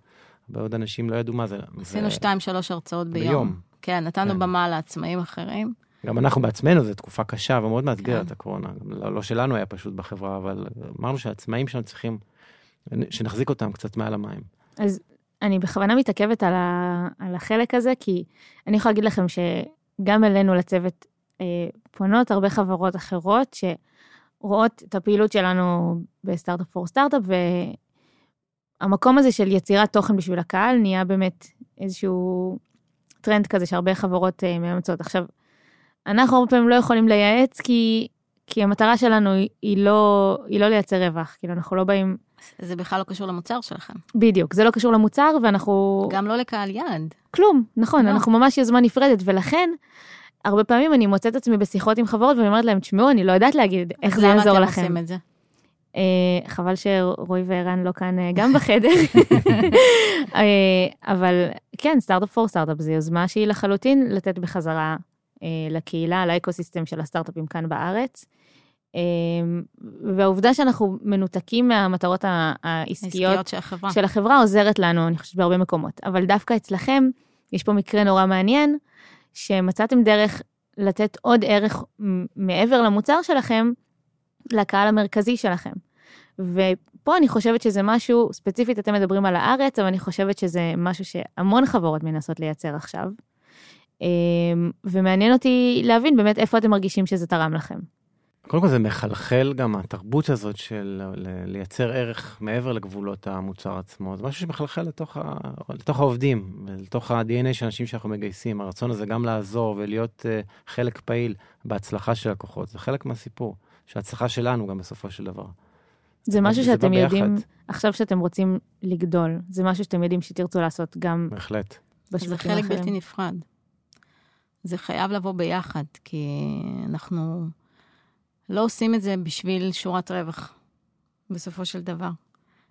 הרבה עוד אנשים לא ידעו מה זה. עשינו שתיים, שלוש הרצאות ביום. ביום. כן, נתנו כן. במה לעצמאים אחרים. גם אנחנו בעצמנו, זו תקופה קשה ומאוד מאתגרת, כן. הקורונה. לא, לא שלנו היה פשוט בחברה, אבל אמרנו שהעצמאים שלנו צריכים, שנחזיק אותם קצת מעל המים. אז אני בכוונה מתעכבת על, ה, על החלק הזה, כי אני יכולה להגיד לכם שגם אלינו לצוות אה, פונות הרבה חברות אחרות שרואות את הפעילות שלנו בסטארט-אפ פור סטארט-אפ, והמקום הזה של יצירת תוכן בשביל הקהל נהיה באמת איזשהו טרנד כזה שהרבה חברות אה, מאמצות. עכשיו, אנחנו הרבה פעמים לא יכולים לייעץ, כי, כי המטרה שלנו היא, היא, לא, היא לא לייצר רווח, כאילו אנחנו לא באים, זה בכלל לא קשור למוצר שלכם. בדיוק, זה לא קשור למוצר, ואנחנו... גם לא לקהל יעד. כלום, נכון, לא. אנחנו ממש יוזמה נפרדת, ולכן, הרבה פעמים אני מוצאת עצמי בשיחות עם חברות, ואני אומרת להם, תשמעו, אני לא יודעת להגיד איך אז זה למה יעזור אתם לכם. עושים את זה? אה, חבל שרועי וערן לא כאן אה, גם בחדר. [laughs] אה, אבל כן, סטארט-אפ פור סטארט-אפ זו יוזמה שהיא לחלוטין לתת בחזרה אה, לקהילה, לאקוסיסטם של הסטארט-אפים כאן בארץ. אה, והעובדה שאנחנו מנותקים מהמטרות העסקיות עסקיות של החברה. של החברה עוזרת לנו, אני חושבת, בהרבה מקומות. אבל דווקא אצלכם, יש פה מקרה נורא מעניין, שמצאתם דרך לתת עוד ערך מעבר למוצר שלכם, לקהל המרכזי שלכם. ופה אני חושבת שזה משהו, ספציפית אתם מדברים על הארץ, אבל אני חושבת שזה משהו שהמון חברות מנסות לייצר עכשיו. אמ, ומעניין אותי להבין באמת איפה אתם מרגישים שזה תרם לכם. קודם כל זה מחלחל גם התרבות הזאת של לייצר ערך מעבר לגבולות המוצר עצמו. זה משהו שמחלחל לתוך, ה, לתוך העובדים, לתוך ה-DNA של אנשים שאנחנו מגייסים. הרצון הזה גם לעזור ולהיות uh, חלק פעיל בהצלחה של לקוחות, זה חלק מהסיפור, שההצלחה שלנו גם בסופו של דבר. זה משהו שאתם יודעים, ביחד. עכשיו שאתם רוצים לגדול, זה משהו שאתם יודעים שתרצו לעשות גם בהחלט. זה חלק האחרים. בלתי נפרד. זה חייב לבוא ביחד, כי אנחנו לא עושים את זה בשביל שורת רווח, בסופו של דבר.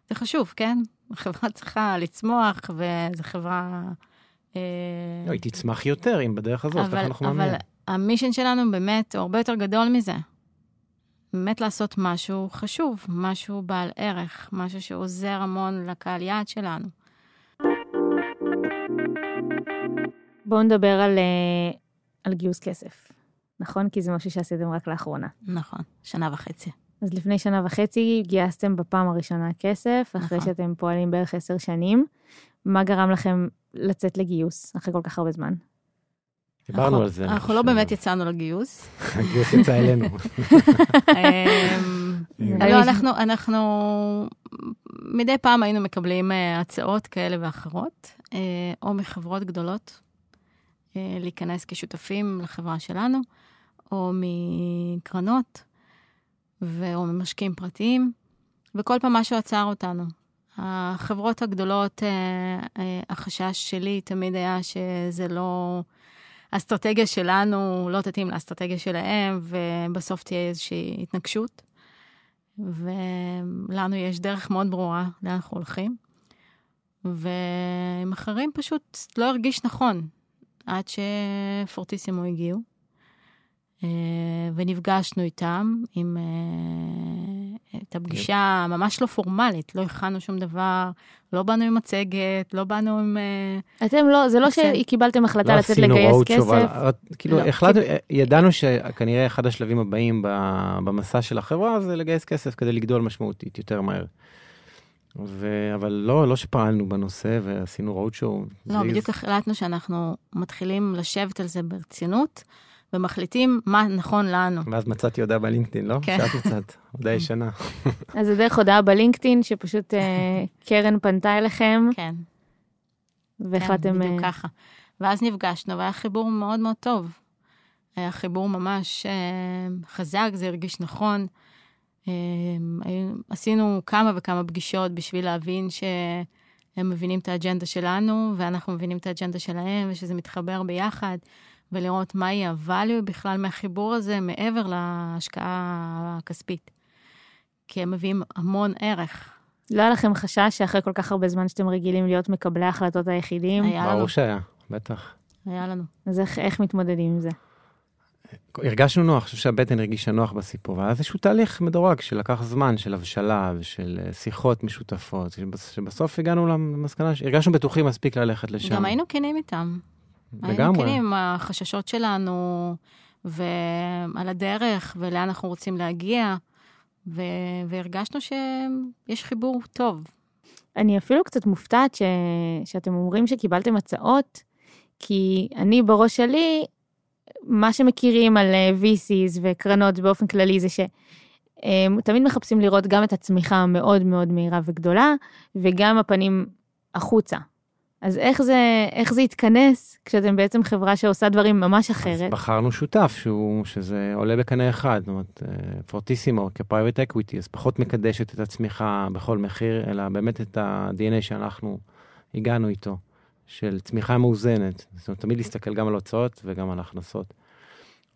זה חשוב, כן? החברה צריכה לצמוח, וזו חברה... אה, לא, היא תצמח יותר אם בדרך הזאת, ככה אבל, אנחנו אבל מאמינים. המישן שלנו באמת הוא הרבה יותר גדול מזה. באמת לעשות משהו חשוב, משהו בעל ערך, משהו שעוזר המון לקהל יעד שלנו. בואו נדבר על, אה, על גיוס כסף, נכון? כי זה משהו שעשיתם רק לאחרונה. נכון, שנה וחצי. אז לפני שנה וחצי גייסתם בפעם הראשונה כסף, אחרי נכון. שאתם פועלים בערך עשר שנים. מה גרם לכם לצאת לגיוס אחרי כל כך הרבה זמן? דיברנו על זה. אנחנו לא. באמת יצאנו לגיוס. [laughs] הגיוס יצא אלינו. אמ, [laughs] לא, אנחנו, אנחנו מדי פעם היינו מקבלים אה, הצעות כאלה ואחרות, אה, או מחברות גדולות, אה, להיכנס כשותפים לחברה שלנו, או מקרנות, או ממשקיעים פרטיים, וכל פעם משהו עצר אותנו. החברות הגדולות, אה, אה, החשש שלי תמיד היה שזה לא... האסטרטגיה שלנו לא תתאים לאסטרטגיה שלהם, ובסוף תהיה איזושהי התנגשות. ולנו יש דרך מאוד ברורה לאן אנחנו הולכים. ועם אחרים פשוט לא הרגיש נכון, עד שפורטיסימו הגיעו. אה, ונפגשנו איתם, עם אה, את הפגישה ממש לא פורמלית, לא הכנו שום דבר, לא באנו עם מצגת, לא באנו עם... אה, אתם לא, זה לא. שקיבלתם החלטה לא לצאת לגייס כסף. כאילו, לא, החלטנו, ידענו שכנראה אחד השלבים הבאים במסע של החברה זה לגייס כסף כדי לגדול משמעותית יותר מהר. ו... אבל לא, לא שפעלנו בנושא ועשינו road show. לא, זה- בדיוק החלטנו שאנחנו מתחילים לשבת על זה ברצינות, ומחליטים מה נכון לנו. ואז מצאתי הודעה בלינקדאין, לא? כן. שאלתי קצת, הודעה ישנה. [laughs] אז זה דרך הודעה בלינקדאין, שפשוט אה, קרן פנתה אליכם, כן, והחלטתם... כן, בדיוק אה, ככה. ואז נפגשנו, והיה חיבור מאוד מאוד טוב. היה חיבור ממש אה, חזק, זה הרגיש נכון. עשינו כמה וכמה פגישות בשביל להבין שהם מבינים את האג'נדה שלנו, ואנחנו מבינים את האג'נדה שלהם, ושזה מתחבר ביחד, ולראות מהי ה-value בכלל מהחיבור הזה, מעבר להשקעה הכספית. כי הם מביאים המון ערך. לא היה לכם חשש שאחרי כל כך הרבה זמן שאתם רגילים להיות מקבלי ההחלטות היחידים, היה לנו, ברור שהיה, בטח. היה לנו. אז איך, איך מתמודדים עם זה? הרגשנו נוח, אני חושב שהבטן הרגישה נוח בסיפור, והיה איזשהו תהליך מדורג שלקח זמן, של הבשלה ושל אה, שיחות משותפות, שבס- שבסוף הגענו למסקנה, הרגשנו בטוחים מספיק ללכת לשם. גם היינו כנים איתם. היינו לגמרי. כנים החששות שלנו, ועל הדרך, ולאן אנחנו רוצים להגיע, ו... והרגשנו שיש חיבור טוב. אני אפילו קצת מופתעת ש... שאתם אומרים שקיבלתם הצעות, כי אני בראש שלי, מה שמכירים על אה, VCs וקרנות באופן כללי זה שהם תמיד מחפשים לראות גם את הצמיחה המאוד מאוד מהירה וגדולה, וגם הפנים החוצה. אז איך זה, איך זה יתכנס כשאתם בעצם חברה שעושה דברים ממש אז אחרת? בחרנו שותף שהוא, שזה עולה בקנה אחד, זאת אומרת, פורטיסימו כ private equity, אז פחות מקדשת את הצמיחה בכל מחיר, אלא באמת את ה- DNA שאנחנו הגענו איתו, של צמיחה מאוזנת. זאת אומרת, תמיד להסתכל גם על הוצאות וגם על הכנסות.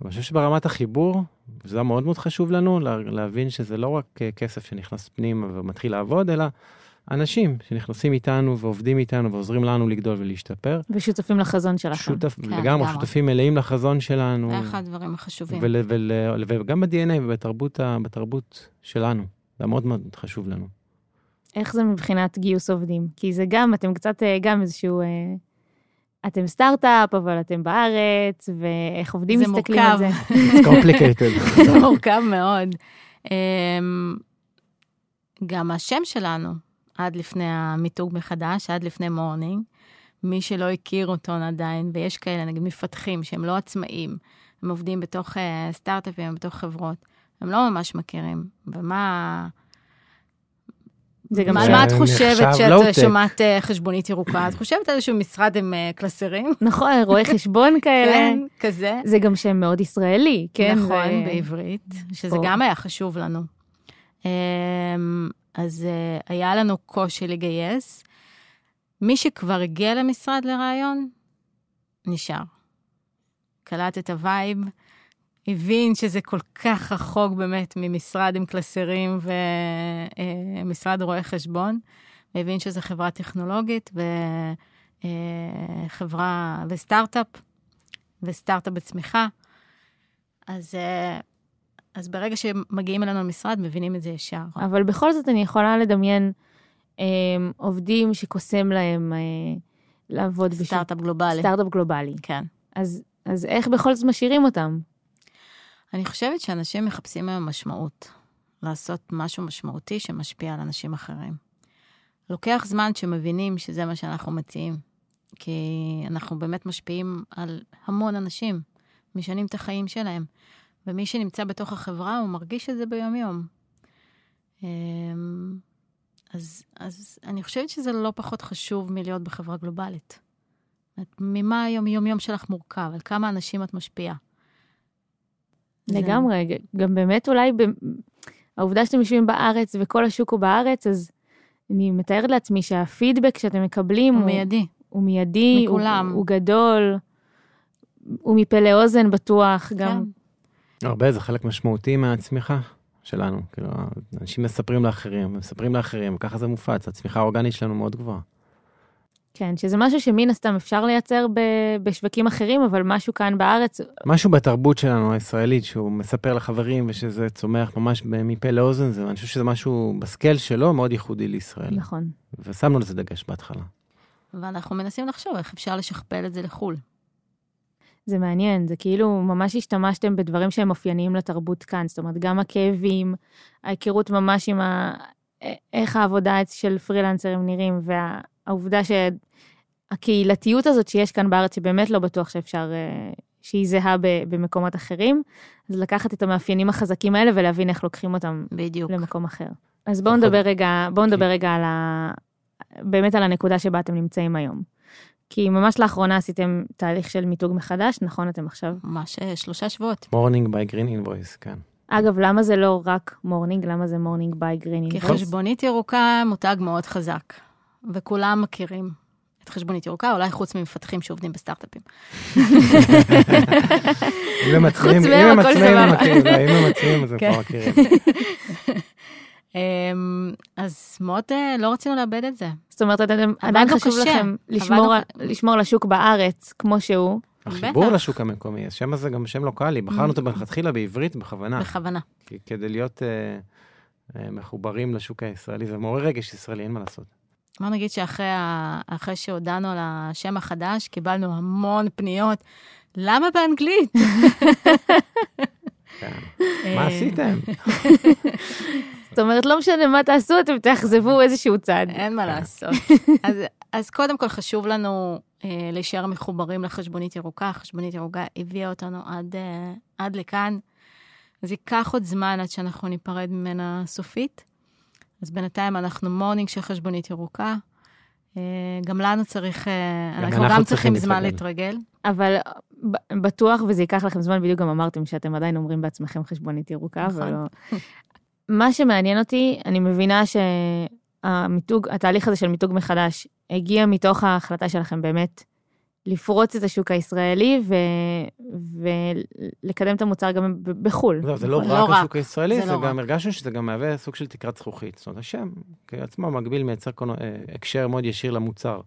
אני חושב שברמת החיבור, זה היה מאוד מאוד חשוב לנו, לה- להבין שזה לא רק אה, כסף שנכנס פנימה ומתחיל לעבוד, אלא אנשים שנכנסים איתנו ועובדים איתנו ועוזרים לנו לגדול ולהשתפר. ושותפים לחזון שלכם. שותף, כן, לגמרי, לגמרי. שותפים מלאים לחזון שלנו. זה אחד הדברים החשובים. ול, ול, וגם ב-DNA ובתרבות ה- בתרבות שלנו. זה מאוד מאוד חשוב לנו. איך זה מבחינת גיוס עובדים? כי זה גם, אתם קצת אה, גם איזשהו... אה, אתם סטארט-אפ, אבל אתם בארץ, ואיך עובדים זה מסתכלים על מורכב. זה. It's [laughs] complicated. [laughs] זה מורכב מאוד. אמ, גם השם שלנו, עד לפני המיתוג מחדש, עד לפני מורנינג, מי שלא הכיר אותו עדיין, ויש כאלה, נגיד מפתחים שהם לא עצמאים, הם עובדים בתוך אה, סטארט-אפים, בתוך חברות, הם לא ממש מכירים. ומה... זה גם מה, את חושבת low-tech. שומעת אה, חשבונית ירוקה? את חושבת על איזשהו משרד עם אה, קלסרים? נכון, רואי [laughs] חשבון כאלה. כן, כזה. זה גם שם מאוד ישראלי, כן? נכון, בעברית, שזה. גם היה חשוב לנו. אז אה, היה לנו קושי לגייס. מי שכבר הגיע למשרד לרעיון, נשאר. קלט את ה vibe, הבין שזה כל כך רחוק באמת ממשרד עם קלסרים ומשרד רואי חשבון, הבין שזו חברה טכנולוגית וחברה וסטארט-אפ, וסטארט-אפ בצמיחה. אז, אה, אז ברגע שמגיעים אלינו למשרד, מבינים את זה ישר. אבל בכל זאת אני יכולה לדמיין אה, עובדים שקוסם להם אה, לעבוד בשוק- סטארט-אפ גלובלי. סטארט-אפ גלובלי. כן. אז, אז איך בכל זאת משאירים אותם? אני חושבת שאנשים מחפשים היום משמעות. לעשות משהו משמעותי שמשפיע על אנשים אחרים. לוקח זמן שמבינים שזה מה שאנחנו מציעים. כי אנחנו באמת משפיעים על המון אנשים, משנים את החיים שלהם. ומי שנמצא בתוך החברה, הוא מרגיש את זה ביומיום. אמ, אז, אז אני חושבת שזה לא פחות חשוב מלהיות בחברה גלובלית. את- ממה היום-יום שלך מורכב? על כמה אנשים את משפיעה? זה- לגמרי, גם באמת אולי ב... העובדה שאתם יושבים בארץ וכל השוק הוא בארץ, אז אני מתארת לעצמי שהפידבק שאתם מקבלים הוא מיידי. הוא מיידי, מכולם. הוא, הוא גדול, הוא מפה לאוזן בטוח, גם... הרבה, זה חלק משמעותי מהצמיחה שלנו. כאילו, אנשים מספרים לאחרים, מספרים לאחרים, וככה זה מופץ. הצמיחה האורגנית שלנו מאוד גבוהה. כן, שזה משהו שמן הסתם אפשר לייצר ב... בשווקים אחרים, אבל משהו כאן בארץ, משהו בתרבות שלנו, הישראלית, שהוא מספר לחברים ושזה צומח ממש מפה לאוזן, זה, אני חושב שזה משהו בסקייל שלו מאוד ייחודי לישראל. נכון. ושמנו לזה דגש בהתחלה. ואנחנו מנסים לחשוב איך אפשר לשכפל את זה לחו"ל. זה מעניין, זה כאילו ממש השתמשתם בדברים שהם אופייניים לתרבות כאן, זאת אומרת, גם הכאבים, ההיכרות ממש עם ה... איך העבודה של פרילנסרים נראים, והעובדה שהקהילתיות הזאת שיש כאן בארץ, שבאמת לא בטוח שאפשר, אה, שהיא זהה במקומות אחרים, אז לקחת את המאפיינים החזקים האלה ולהבין איך לוקחים אותם בדיוק. למקום אחר. אז בואו נכון. נדבר רגע, בואו נדבר רגע על ה... באמת על הנקודה שבה אתם נמצאים היום. כי ממש לאחרונה עשיתם תהליך של מיתוג מחדש, נכון? אתם עכשיו... ממש אה, שלושה שבועות. מורנינג by green invoice, כן. אגב, למה זה לא רק מורנינג? למה זה מורנינג by green invoice? כי חשבונית ירוקה מותג מאוד חזק, וכולם מכירים את חשבונית ירוקה, אולי חוץ ממפתחים שעובדים בסטארט-אפים. אם הם חוץ עצמאים, אם מהם הם הכל סבבה. אם הם עצמאים, אז הם כן. כבר מכירים. אמ, אז מאוד אה, לא רצינו לאבד את זה. זאת אומרת, אתם, עדיין חשוב קשה. לכם לשמור, על- לשמור על השוק בארץ כמו שהוא. החיבור בטח. לשוק המקומי, השם הזה גם שם לוקאלי, בחרנו אותו מלכתחילה בעברית בכוונה, בכוונה. כי- כדי להיות אה, אה, מחוברים לשוק הישראלי, זה מעורר רגש ישראלי, אין מה לעשות. בוא נגיד שאחרי ה- שהודענו על השם החדש, קיבלנו המון פניות. למה באנגלית? [laughs] כן. מה עשיתם? [laughs] זאת אומרת, לא משנה מה תעשו, אתם תאכזבו איזשהו צד. אין מה לעשות. [laughs] אז, אז קודם כל חשוב לנו אה, להישאר מחוברים לחשבונית ירוקה. חשבונית ירוקה הביאה אותנו עד, אה, עד לכאן. אז ייקח עוד זמן עד שאנחנו ניפרד ממנה סופית. אז בינתיים אנחנו מורנינג של חשבונית ירוקה. אה, גם לנו צריך, אה, גם אנחנו אנחנו גם צריכים זמן להתרגל. להתרגל. אבל בטוח, וזה ייקח לכם זמן, בדיוק גם אמרתם שאתם עדיין אומרים בעצמכם חשבונית ירוקה, נכון. ולא... מה שמעניין אותי, אני מבינה שהמיתוג, התהליך הזה של מיתוג מחדש, הגיע מתוך ההחלטה שלכם באמת לפרוץ את השוק הישראלי ו... ולקדם את המוצר גם בחו"ל. זהו, זה לא לא רק רק, השוק הישראלי, זה זה לא גם. הרגשנו שזה גם מהווה סוג של תקרת זכוכית. זאת אומרת, השם כעצמו מקביל מייצר קונו- אה, הקשר מאוד ישיר למוצר.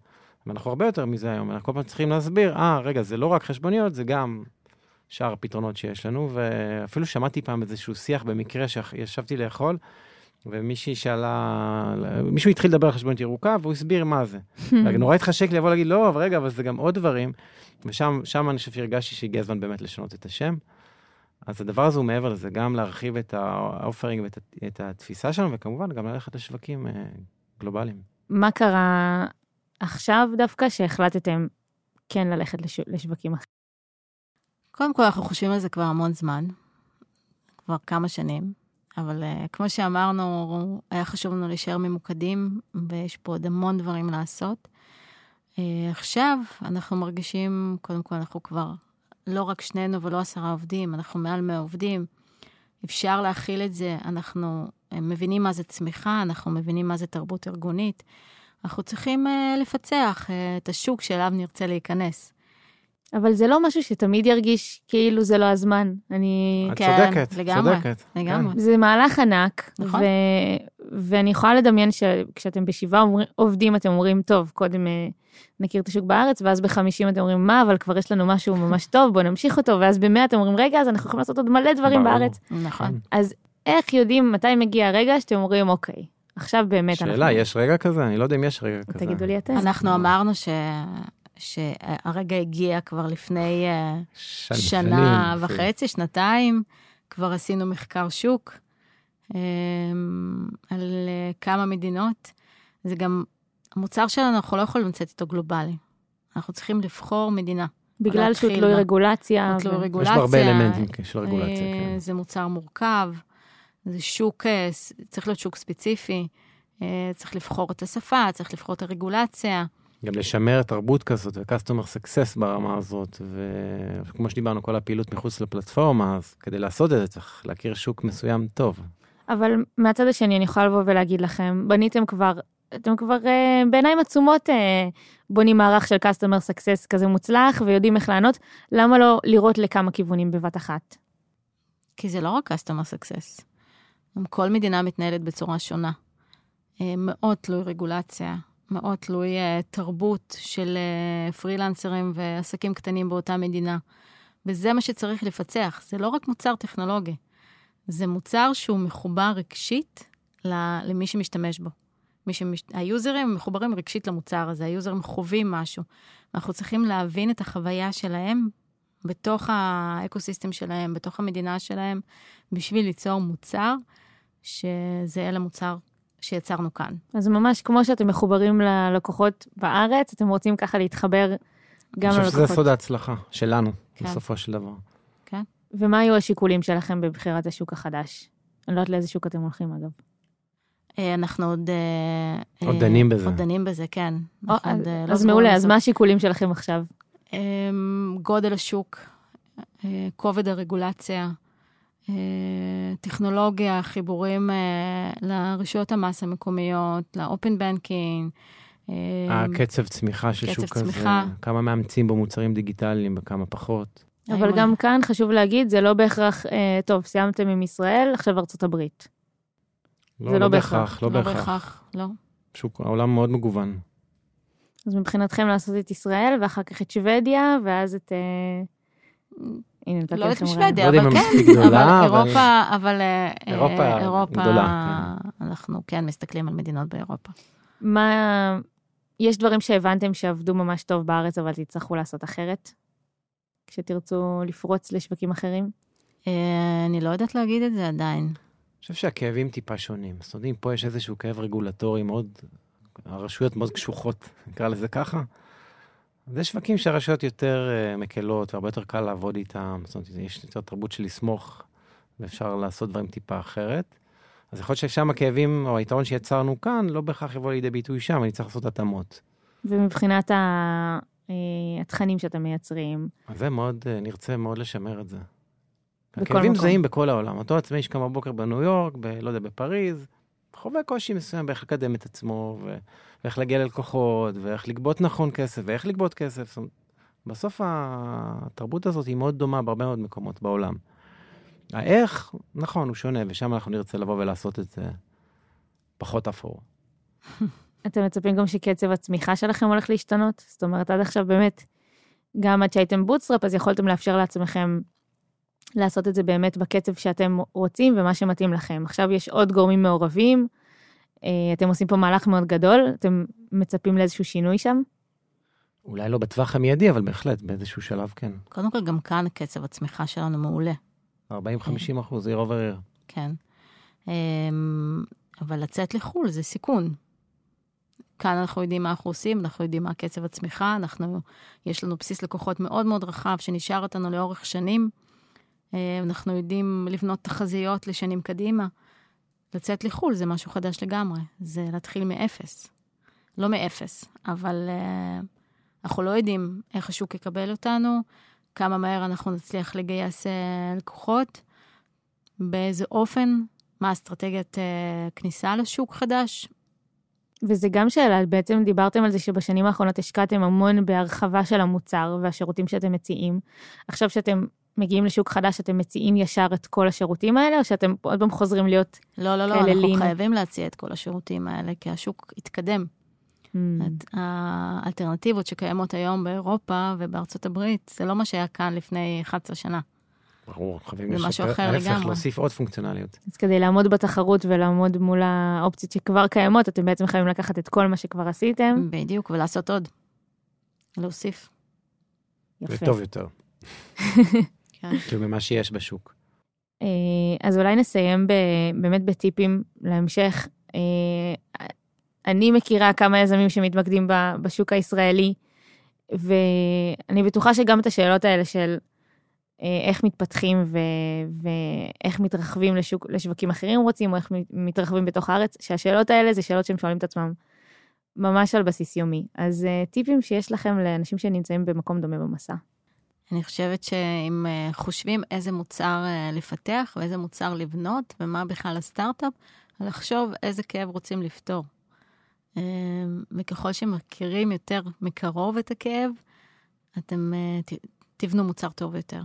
ואנחנו הרבה יותר מזה היום, אנחנו כל פעם צריכים להסביר, אה, רגע, זה לא רק חשבוניות, זה גם שאר הפתרונות שיש לנו, ואפילו שמעתי פעם איזשהו שיח במקרה שישבתי לאכול, ומישהי שאלה, מישהו התחיל לדבר על חשבונית ירוקה, והוא הסביר מה זה. [laughs] נורא התחשק לי לבוא להגיד, לא, אבל רגע, אבל זה גם עוד דברים, ושם שם אני חושב שהרגשתי שהגיע הזמן באמת לשנות את השם. אז הדבר הזה הוא מעבר לזה, גם להרחיב את האופרינג ואת התפיסה שלנו, וכמובן גם ללכת לשווקים אה, גלובליים. מה קרה עכשיו דווקא שהחלטתם כן ללכת לש... לשווקים אחרים? קודם כל, אנחנו חושבים על זה כבר המון זמן. כבר כמה שנים, אבל uh, כמו שאמרנו, היה חשוב לנו להישאר ממוקדים, ויש פה עוד המון דברים לעשות. Uh, עכשיו אנחנו מרגישים, קודם כל, אנחנו כבר לא רק שנינו ולא עשרה עובדים, אנחנו מעל 100 עובדים. אפשר להכיל את זה, אנחנו מבינים מה זה צמיחה, אנחנו מבינים מה זה תרבות ארגונית. אנחנו צריכים לפצח את השוק שאליו נרצה להיכנס. אבל זה לא משהו שתמיד ירגיש כאילו זה לא הזמן. אני... את כן, צודקת, לגמרי, צודקת. לגמרי. כן. זה מהלך ענק, נכון. ו... ואני יכולה לדמיין שכשאתם בשבעה. עובדים, אתם אומרים, טוב, קודם אה, נכיר את השוק בארץ, ואז בחמישים אתם אומרים, מה, אבל כבר יש לנו משהו ממש טוב, בואו נמשיך אותו, ואז במאה אתם אומרים, רגע, אז אנחנו יכולים לעשות עוד מלא דברים ברור. בארץ. נכון. אז איך יודעים מתי מגיע הרגע שאתם אומרים, אוקיי, עכשיו באמת שאלה, יש רגע כזה? אני לא יודע אם יש רגע כזה. תגידו לי אתם. אנחנו אמרנו ש... שהרגע הגיע כבר לפני אה, שנים, שנה אפילו. וחצי, שנתיים, כבר עשינו מחקר שוק אה, על אה, כמה מדינות. זה גם, המוצר שלנו, אנחנו לא יכולים לצאת איתו גלובלי. אנחנו צריכים לבחור מדינה. בגלל שהוא תלוי. רגולציה. תלוי ו- רגולציה. יש בו הרבה אלמנטים של רגולציה, כן. זה מוצר מורכב, זה שוק, צריך להיות שוק ספציפי, צריך לבחור את השפה, צריך לבחור את הרגולציה. גם לשמר תרבות כזאת ו-customer success ברמה הזאת, וכמו שדיברנו, כל הפעילות מחוץ לפלטפורמה, אז כדי לעשות את זה צריך להכיר שוק מסוים טוב. אבל מהצד השני, אני יכולה לבוא ולהגיד לכם, בניתם כבר, אתם כבר אה, בעיניים עצומות אה, בונים מערך של customer success כזה מוצלח ויודעים איך לענות, למה לא לראות לכמה כיוונים בבת אחת? כי זה לא רק customer success. גם כל מדינה מתנהלת בצורה שונה. אה, מאוד תלוי רגולציה, מאוד תלוי אה, תרבות של אה, פרילנסרים ועסקים קטנים באותה מדינה. וזה מה שצריך לפצח. זה לא רק מוצר טכנולוגי, זה מוצר שהוא מחובר רגשית למי שמשתמש בו. מי שמש... היוזרים מחוברים רגשית למוצר הזה, היוזרים חווים משהו. אנחנו צריכים להבין את החוויה שלהם בתוך האקוסיסטם שלהם, בתוך המדינה שלהם, בשביל ליצור מוצר שזהה למוצר שיצרנו כאן. אז ממש כמו שאתם מחוברים ללקוחות בארץ, אתם רוצים ככה להתחבר גם אני חושב שזה ללקוחות. סוד ההצלחה שלנו, כן. בסופו של דבר. ומה היו השיקולים שלכם בבחירת השוק החדש? אני לא יודעת לאיזה שוק אתם הולכים, אגב. אה, אנחנו עוד... אה, עוד אה, דנים בזה. עוד דנים בזה, כן. או, אנחנו אז, עוד, אה, לא אז מעולה, אז. מה השיקולים שלכם עכשיו? אמ, גודל השוק, אה, כובד הרגולציה, אה, טכנולוגיה, חיבורים אה, לרשויות המס המקומיות, לאופן בנקינג. אה, הקצב צמיחה של שוק כזה, צמיחה. כמה מאמצים בו מוצרים דיגיטליים וכמה פחות. אבל גם כאן חשוב להגיד, זה לא בהכרח, אה, טוב, סיימתם עם ישראל, עכשיו ארצות הברית. זה לא בהכרח. לא לא בהכרח. בהכרח, לא. שוק, העולם מאוד מגוון. אז מבחינתכם לעשות את ישראל, ואחר כך את שוודיה, ואז את... הנה, נתתי לא יודעת לכם בשוודיה, לא אם אבל כן, גדולה, אבל אירופה, אבל אה, אירופה אה, אירופה, גדולה, אנחנו כן מסתכלים על מדינות באירופה. מה... יש דברים שהבנתם שעבדו ממש טוב בארץ, אבל תצטרכו לעשות אחרת? כשתרצו לפרוץ לשווקים אחרים? אה, אני לא יודעת להגיד את זה עדיין. אני חושב שהכאבים טיפה שונים. זאת אומרת, אם פה יש איזשהו כאב רגולטורי מאוד, הרשויות מאוד קשוחות, נקרא לזה ככה. יש שווקים שהרשויות יותר uh, מקלות והרבה יותר קל לעבוד איתם. זאת אומרת, יש יותר תרבות של לסמוך, ואפשר לעשות דברים טיפה אחרת. אז יכול להיות ששם הכאבים, או היתרון שיצרנו כאן, לא בהכרח יבוא לידי ביטוי שם, אני צריך לעשות התאמות. ומבחינת ה... אה, התכנים שאתם מייצרים, זה מאוד, uh, נרצה מאוד לשמר את זה. הכאבים. זהים בכל העולם. אותו עצמאי שקם בבוקר בניו יורק, ב, לא יודע, בפריז, חווה קושי מסוים באיך לקדם את עצמו, ואיך להגיע ללקוחות, ואיך לגבות נכון כסף, ואיך לגבות כסף. זאת אומרת, בסוף התרבות הזאת היא מאוד דומה בהרבה מאוד מקומות בעולם. האיך, נכון, הוא שונה, ושם אנחנו נרצה לבוא ולעשות את זה פחות אפור. [laughs] אתם מצפים גם שקצב הצמיחה שלכם הולך להשתנות? זאת אומרת, עד עכשיו באמת, גם עד שהייתם bootstrap, אז יכולתם לאפשר לעצמכם לעשות את זה באמת בקצב שאתם רוצים ומה שמתאים לכם. עכשיו יש עוד גורמים מעורבים, אה, אתם עושים פה מהלך מאוד גדול, אתם מצפים לאיזשהו שינוי שם? אולי לא בטווח המיידי, אבל בהחלט, באיזשהו שלב כן. קודם כל, גם כאן קצב הצמיחה שלנו מעולה, 40-50 אחוז, עיר עובר עיר. כן. אמ, אבל לצאת לחו"ל זה סיכון. כאן אנחנו יודעים מה אנחנו עושים, אנחנו יודעים מה קצב הצמיחה, אנחנו, יש לנו בסיס לקוחות מאוד מאוד רחב שנשאר אותנו לאורך שנים. אה, אנחנו יודעים לבנות תחזיות לשנים קדימה. לצאת לחו"ל זה משהו חדש לגמרי, זה להתחיל מאפס. לא מאפס, אבל uh, אנחנו לא יודעים איך השוק יקבל אותנו, כמה מהר אנחנו נצליח לגייס uh, לקוחות, באיזה אופן, מה אסטרטגיית uh, כניסה לשוק חדש. וזה גם שאלה, בעצם דיברתם על זה שבשנים האחרונות השקעתם המון בהרחבה של המוצר והשירותים שאתם מציעים. עכשיו שאתם מגיעים לשוק חדש, אתם מציעים ישר את כל השירותים האלה, או שאתם עוד פעם חוזרים להיות לא, לא, לא, כאלה אנחנו לין? חייבים להציע את כל השירותים האלה, כי השוק התקדם. Mm. האלטרנטיבות שקיימות היום באירופה ובארצות הברית, זה לא מה שהיה כאן לפני 11 שנה. ברור, חייבים זה משהו לשפר- אחר להפך, לגמרי. להוסיף עוד פונקציונליות. אז כדי לעמוד בתחרות ולעמוד מול האופציות שכבר קיימות, אתם בעצם חייבים לקחת את כל מה שכבר עשיתם. בדיוק, ולעשות עוד. להוסיף. יפה. וטוב יותר, [laughs] כן. [laughs] כאילו ממה שיש בשוק. אה, אז אולי נסיים ב- באמת בטיפים להמשך. אה, אני מכירה כמה יזמים שמתמקדים בשוק הישראלי, ואני בטוחה שגם את השאלות האלה של אה, איך מתפתחים ו- ואיך מתרחבים לשוק, לשווקים אחרים רוצים, או איך מת- מתרחבים בתוך הארץ, שהשאלות האלה זה שאלות שהם שואלים את עצמם ממש על בסיס יומי. אז טיפים שיש לכם לאנשים שנמצאים במקום דומה במסע. אני חושבת שאם אה, חושבים איזה מוצר אה, לפתח ואיזה מוצר לבנות ומה בכלל הסטארט-אפ, לחשוב איזה כאב רוצים לפתור. אה, וככל שמכירים יותר מקרוב את הכאב, אתם תבנו מוצר טוב יותר.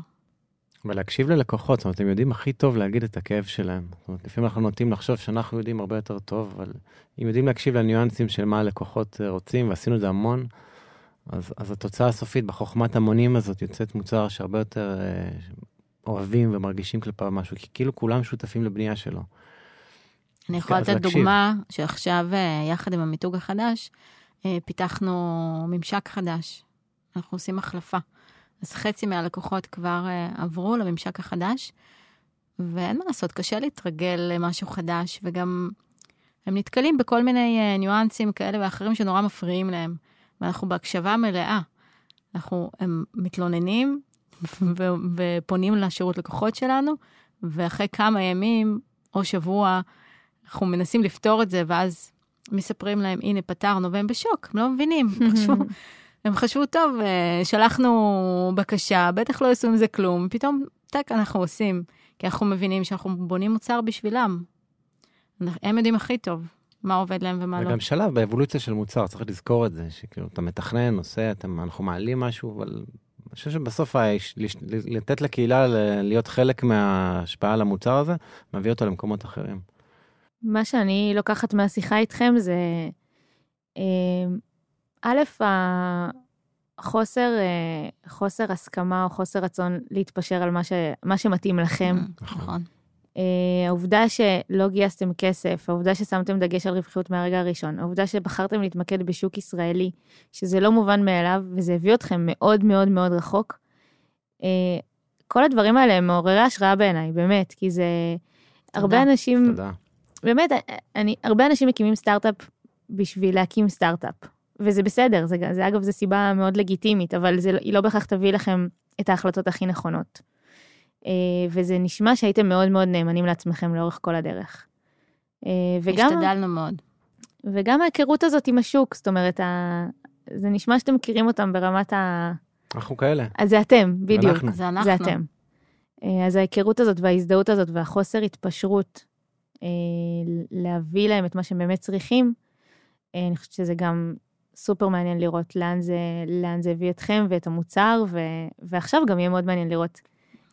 ולהקשיב ללקוחות, זאת אומרת, הם יודעים הכי טוב להגיד את הכאב שלהם. זאת אומרת, לפעמים אנחנו נוטים לחשוב שאנחנו יודעים הרבה יותר טוב, אבל אם יודעים להקשיב לניואנסים של מה הלקוחות רוצים, ועשינו את זה המון, אז, אז התוצאה הסופית בחוכמת המונים הזאת יוצאת מוצר שהרבה יותר אה, אוהבים ומרגישים כלפיו משהו, כי כאילו כולם שותפים לבנייה שלו. אני יכולה לתת. דוגמה שעכשיו, אה, יחד עם המיתוג החדש, אה, פיתחנו ממשק חדש. אנחנו עושים החלפה. אז חצי מהלקוחות כבר אה, עברו לממשק החדש, ואין מה לעשות, קשה להתרגל למשהו חדש, וגם הם נתקלים בכל מיני ניואנסים כאלה ואחרים שנורא מפריעים להם. ואנחנו בהקשבה מלאה. אנחנו, הם מתלוננים ו- ופונים לשירות לקוחות שלנו, ואחרי כמה ימים או שבוע, אנחנו מנסים לפתור את זה, ואז מספרים להם, הנה, פתרנו, והם בשוק, הם לא מבינים. הם חשבו, [laughs] הם חשבו, טוב, אה, שלחנו בקשה, בטח לא יעשו עם זה כלום, פתאום, טק, אנחנו עושים, כי אנחנו מבינים שאנחנו בונים מוצר בשבילם. הם יודעים הכי טוב מה עובד להם ומה לא. גם שלב באבולוציה של מוצר, צריך לזכור את זה, שכאילו אתה מתכנן, עושה, אתם, אנחנו מעלים משהו, אבל אני חושב שבסוף ה- לש- לתת לקהילה להיות חלק מההשפעה על המוצר הזה, מביא אותו למקומות אחרים. מה שאני לוקחת מהשיחה איתכם זה, אה, א', החוסר אה, חוסר הסכמה או חוסר רצון להתפשר על מה, ש, מה שמתאים לכם. נכון. אה, העובדה שלא גייסתם כסף, העובדה ששמתם דגש על רווחיות מהרגע הראשון, העובדה שבחרתם להתמקד בשוק ישראלי, שזה לא מובן מאליו, וזה הביא אתכם מאוד מאוד מאוד רחוק. אה, כל הדברים האלה הם מעוררי השראה בעיניי, באמת, כי זה... הרבה אנשים, תודה. באמת, אני, הרבה אנשים מקימים סטארט-אפ בשביל להקים סטארט-אפ, וזה בסדר, זה, זה אגב, זו סיבה מאוד לגיטימית, אבל זה, לא- היא לא בהכרח תביא לכם את ההחלטות הכי נכונות. אה, וזה נשמע שהייתם מאוד מאוד נאמנים לעצמכם לאורך כל הדרך. אה, וגם, השתדלנו מאוד. וגם ההיכרות הזאת עם השוק, זאת אומרת, ה... זה נשמע שאתם מכירים אותם ברמת ה... אנחנו כאלה. אז זה אתם, בדיוק. אנחנו. זה אנחנו. זה אתם. אה, אז ההיכרות הזאת וההזדהות הזאת והחוסר התפשרות להביא להם את מה שהם באמת צריכים, אני חושבת שזה גם סופר מעניין לראות לאן זה, לאן זה הביא אתכם ואת המוצר, ו, ועכשיו גם יהיה מאוד מעניין לראות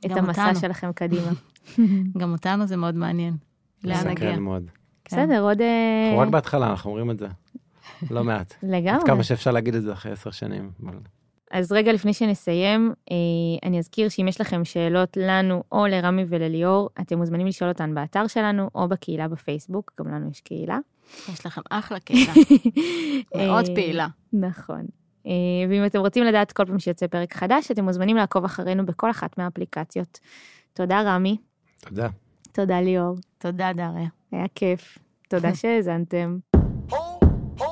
את המסע אותנו. שלכם קדימה. [laughs] גם אותנו זה מאוד מעניין. לאן מסקרן נגיע. מאוד. כן. בסדר, עוד... אה, אנחנו רק בהתחלה, אנחנו אומרים את זה. [laughs] לא מעט. עד לגמרי. כמה שאפשר להגיד את זה אחרי עשר שנים. אז רגע לפני שנסיים, אה, אני אזכיר שאם יש לכם שאלות לנו או לרמי ולליאור, אתם מוזמנים לשאול אותן באתר שלנו או בקהילה בפייסבוק, גם לנו יש קהילה. יש לכם אחלה קהילה, [laughs] מאוד אה, פעילה. נכון. אה, ואם אתם רוצים לדעת כל פעם שיוצא פרק חדש, אתם מוזמנים לעקוב אחרינו בכל אחת מהאפליקציות. תודה רמי. תודה. תודה ליאור. תודה דריה. היה כיף. תודה [laughs] שהאזנתם. Oh, oh.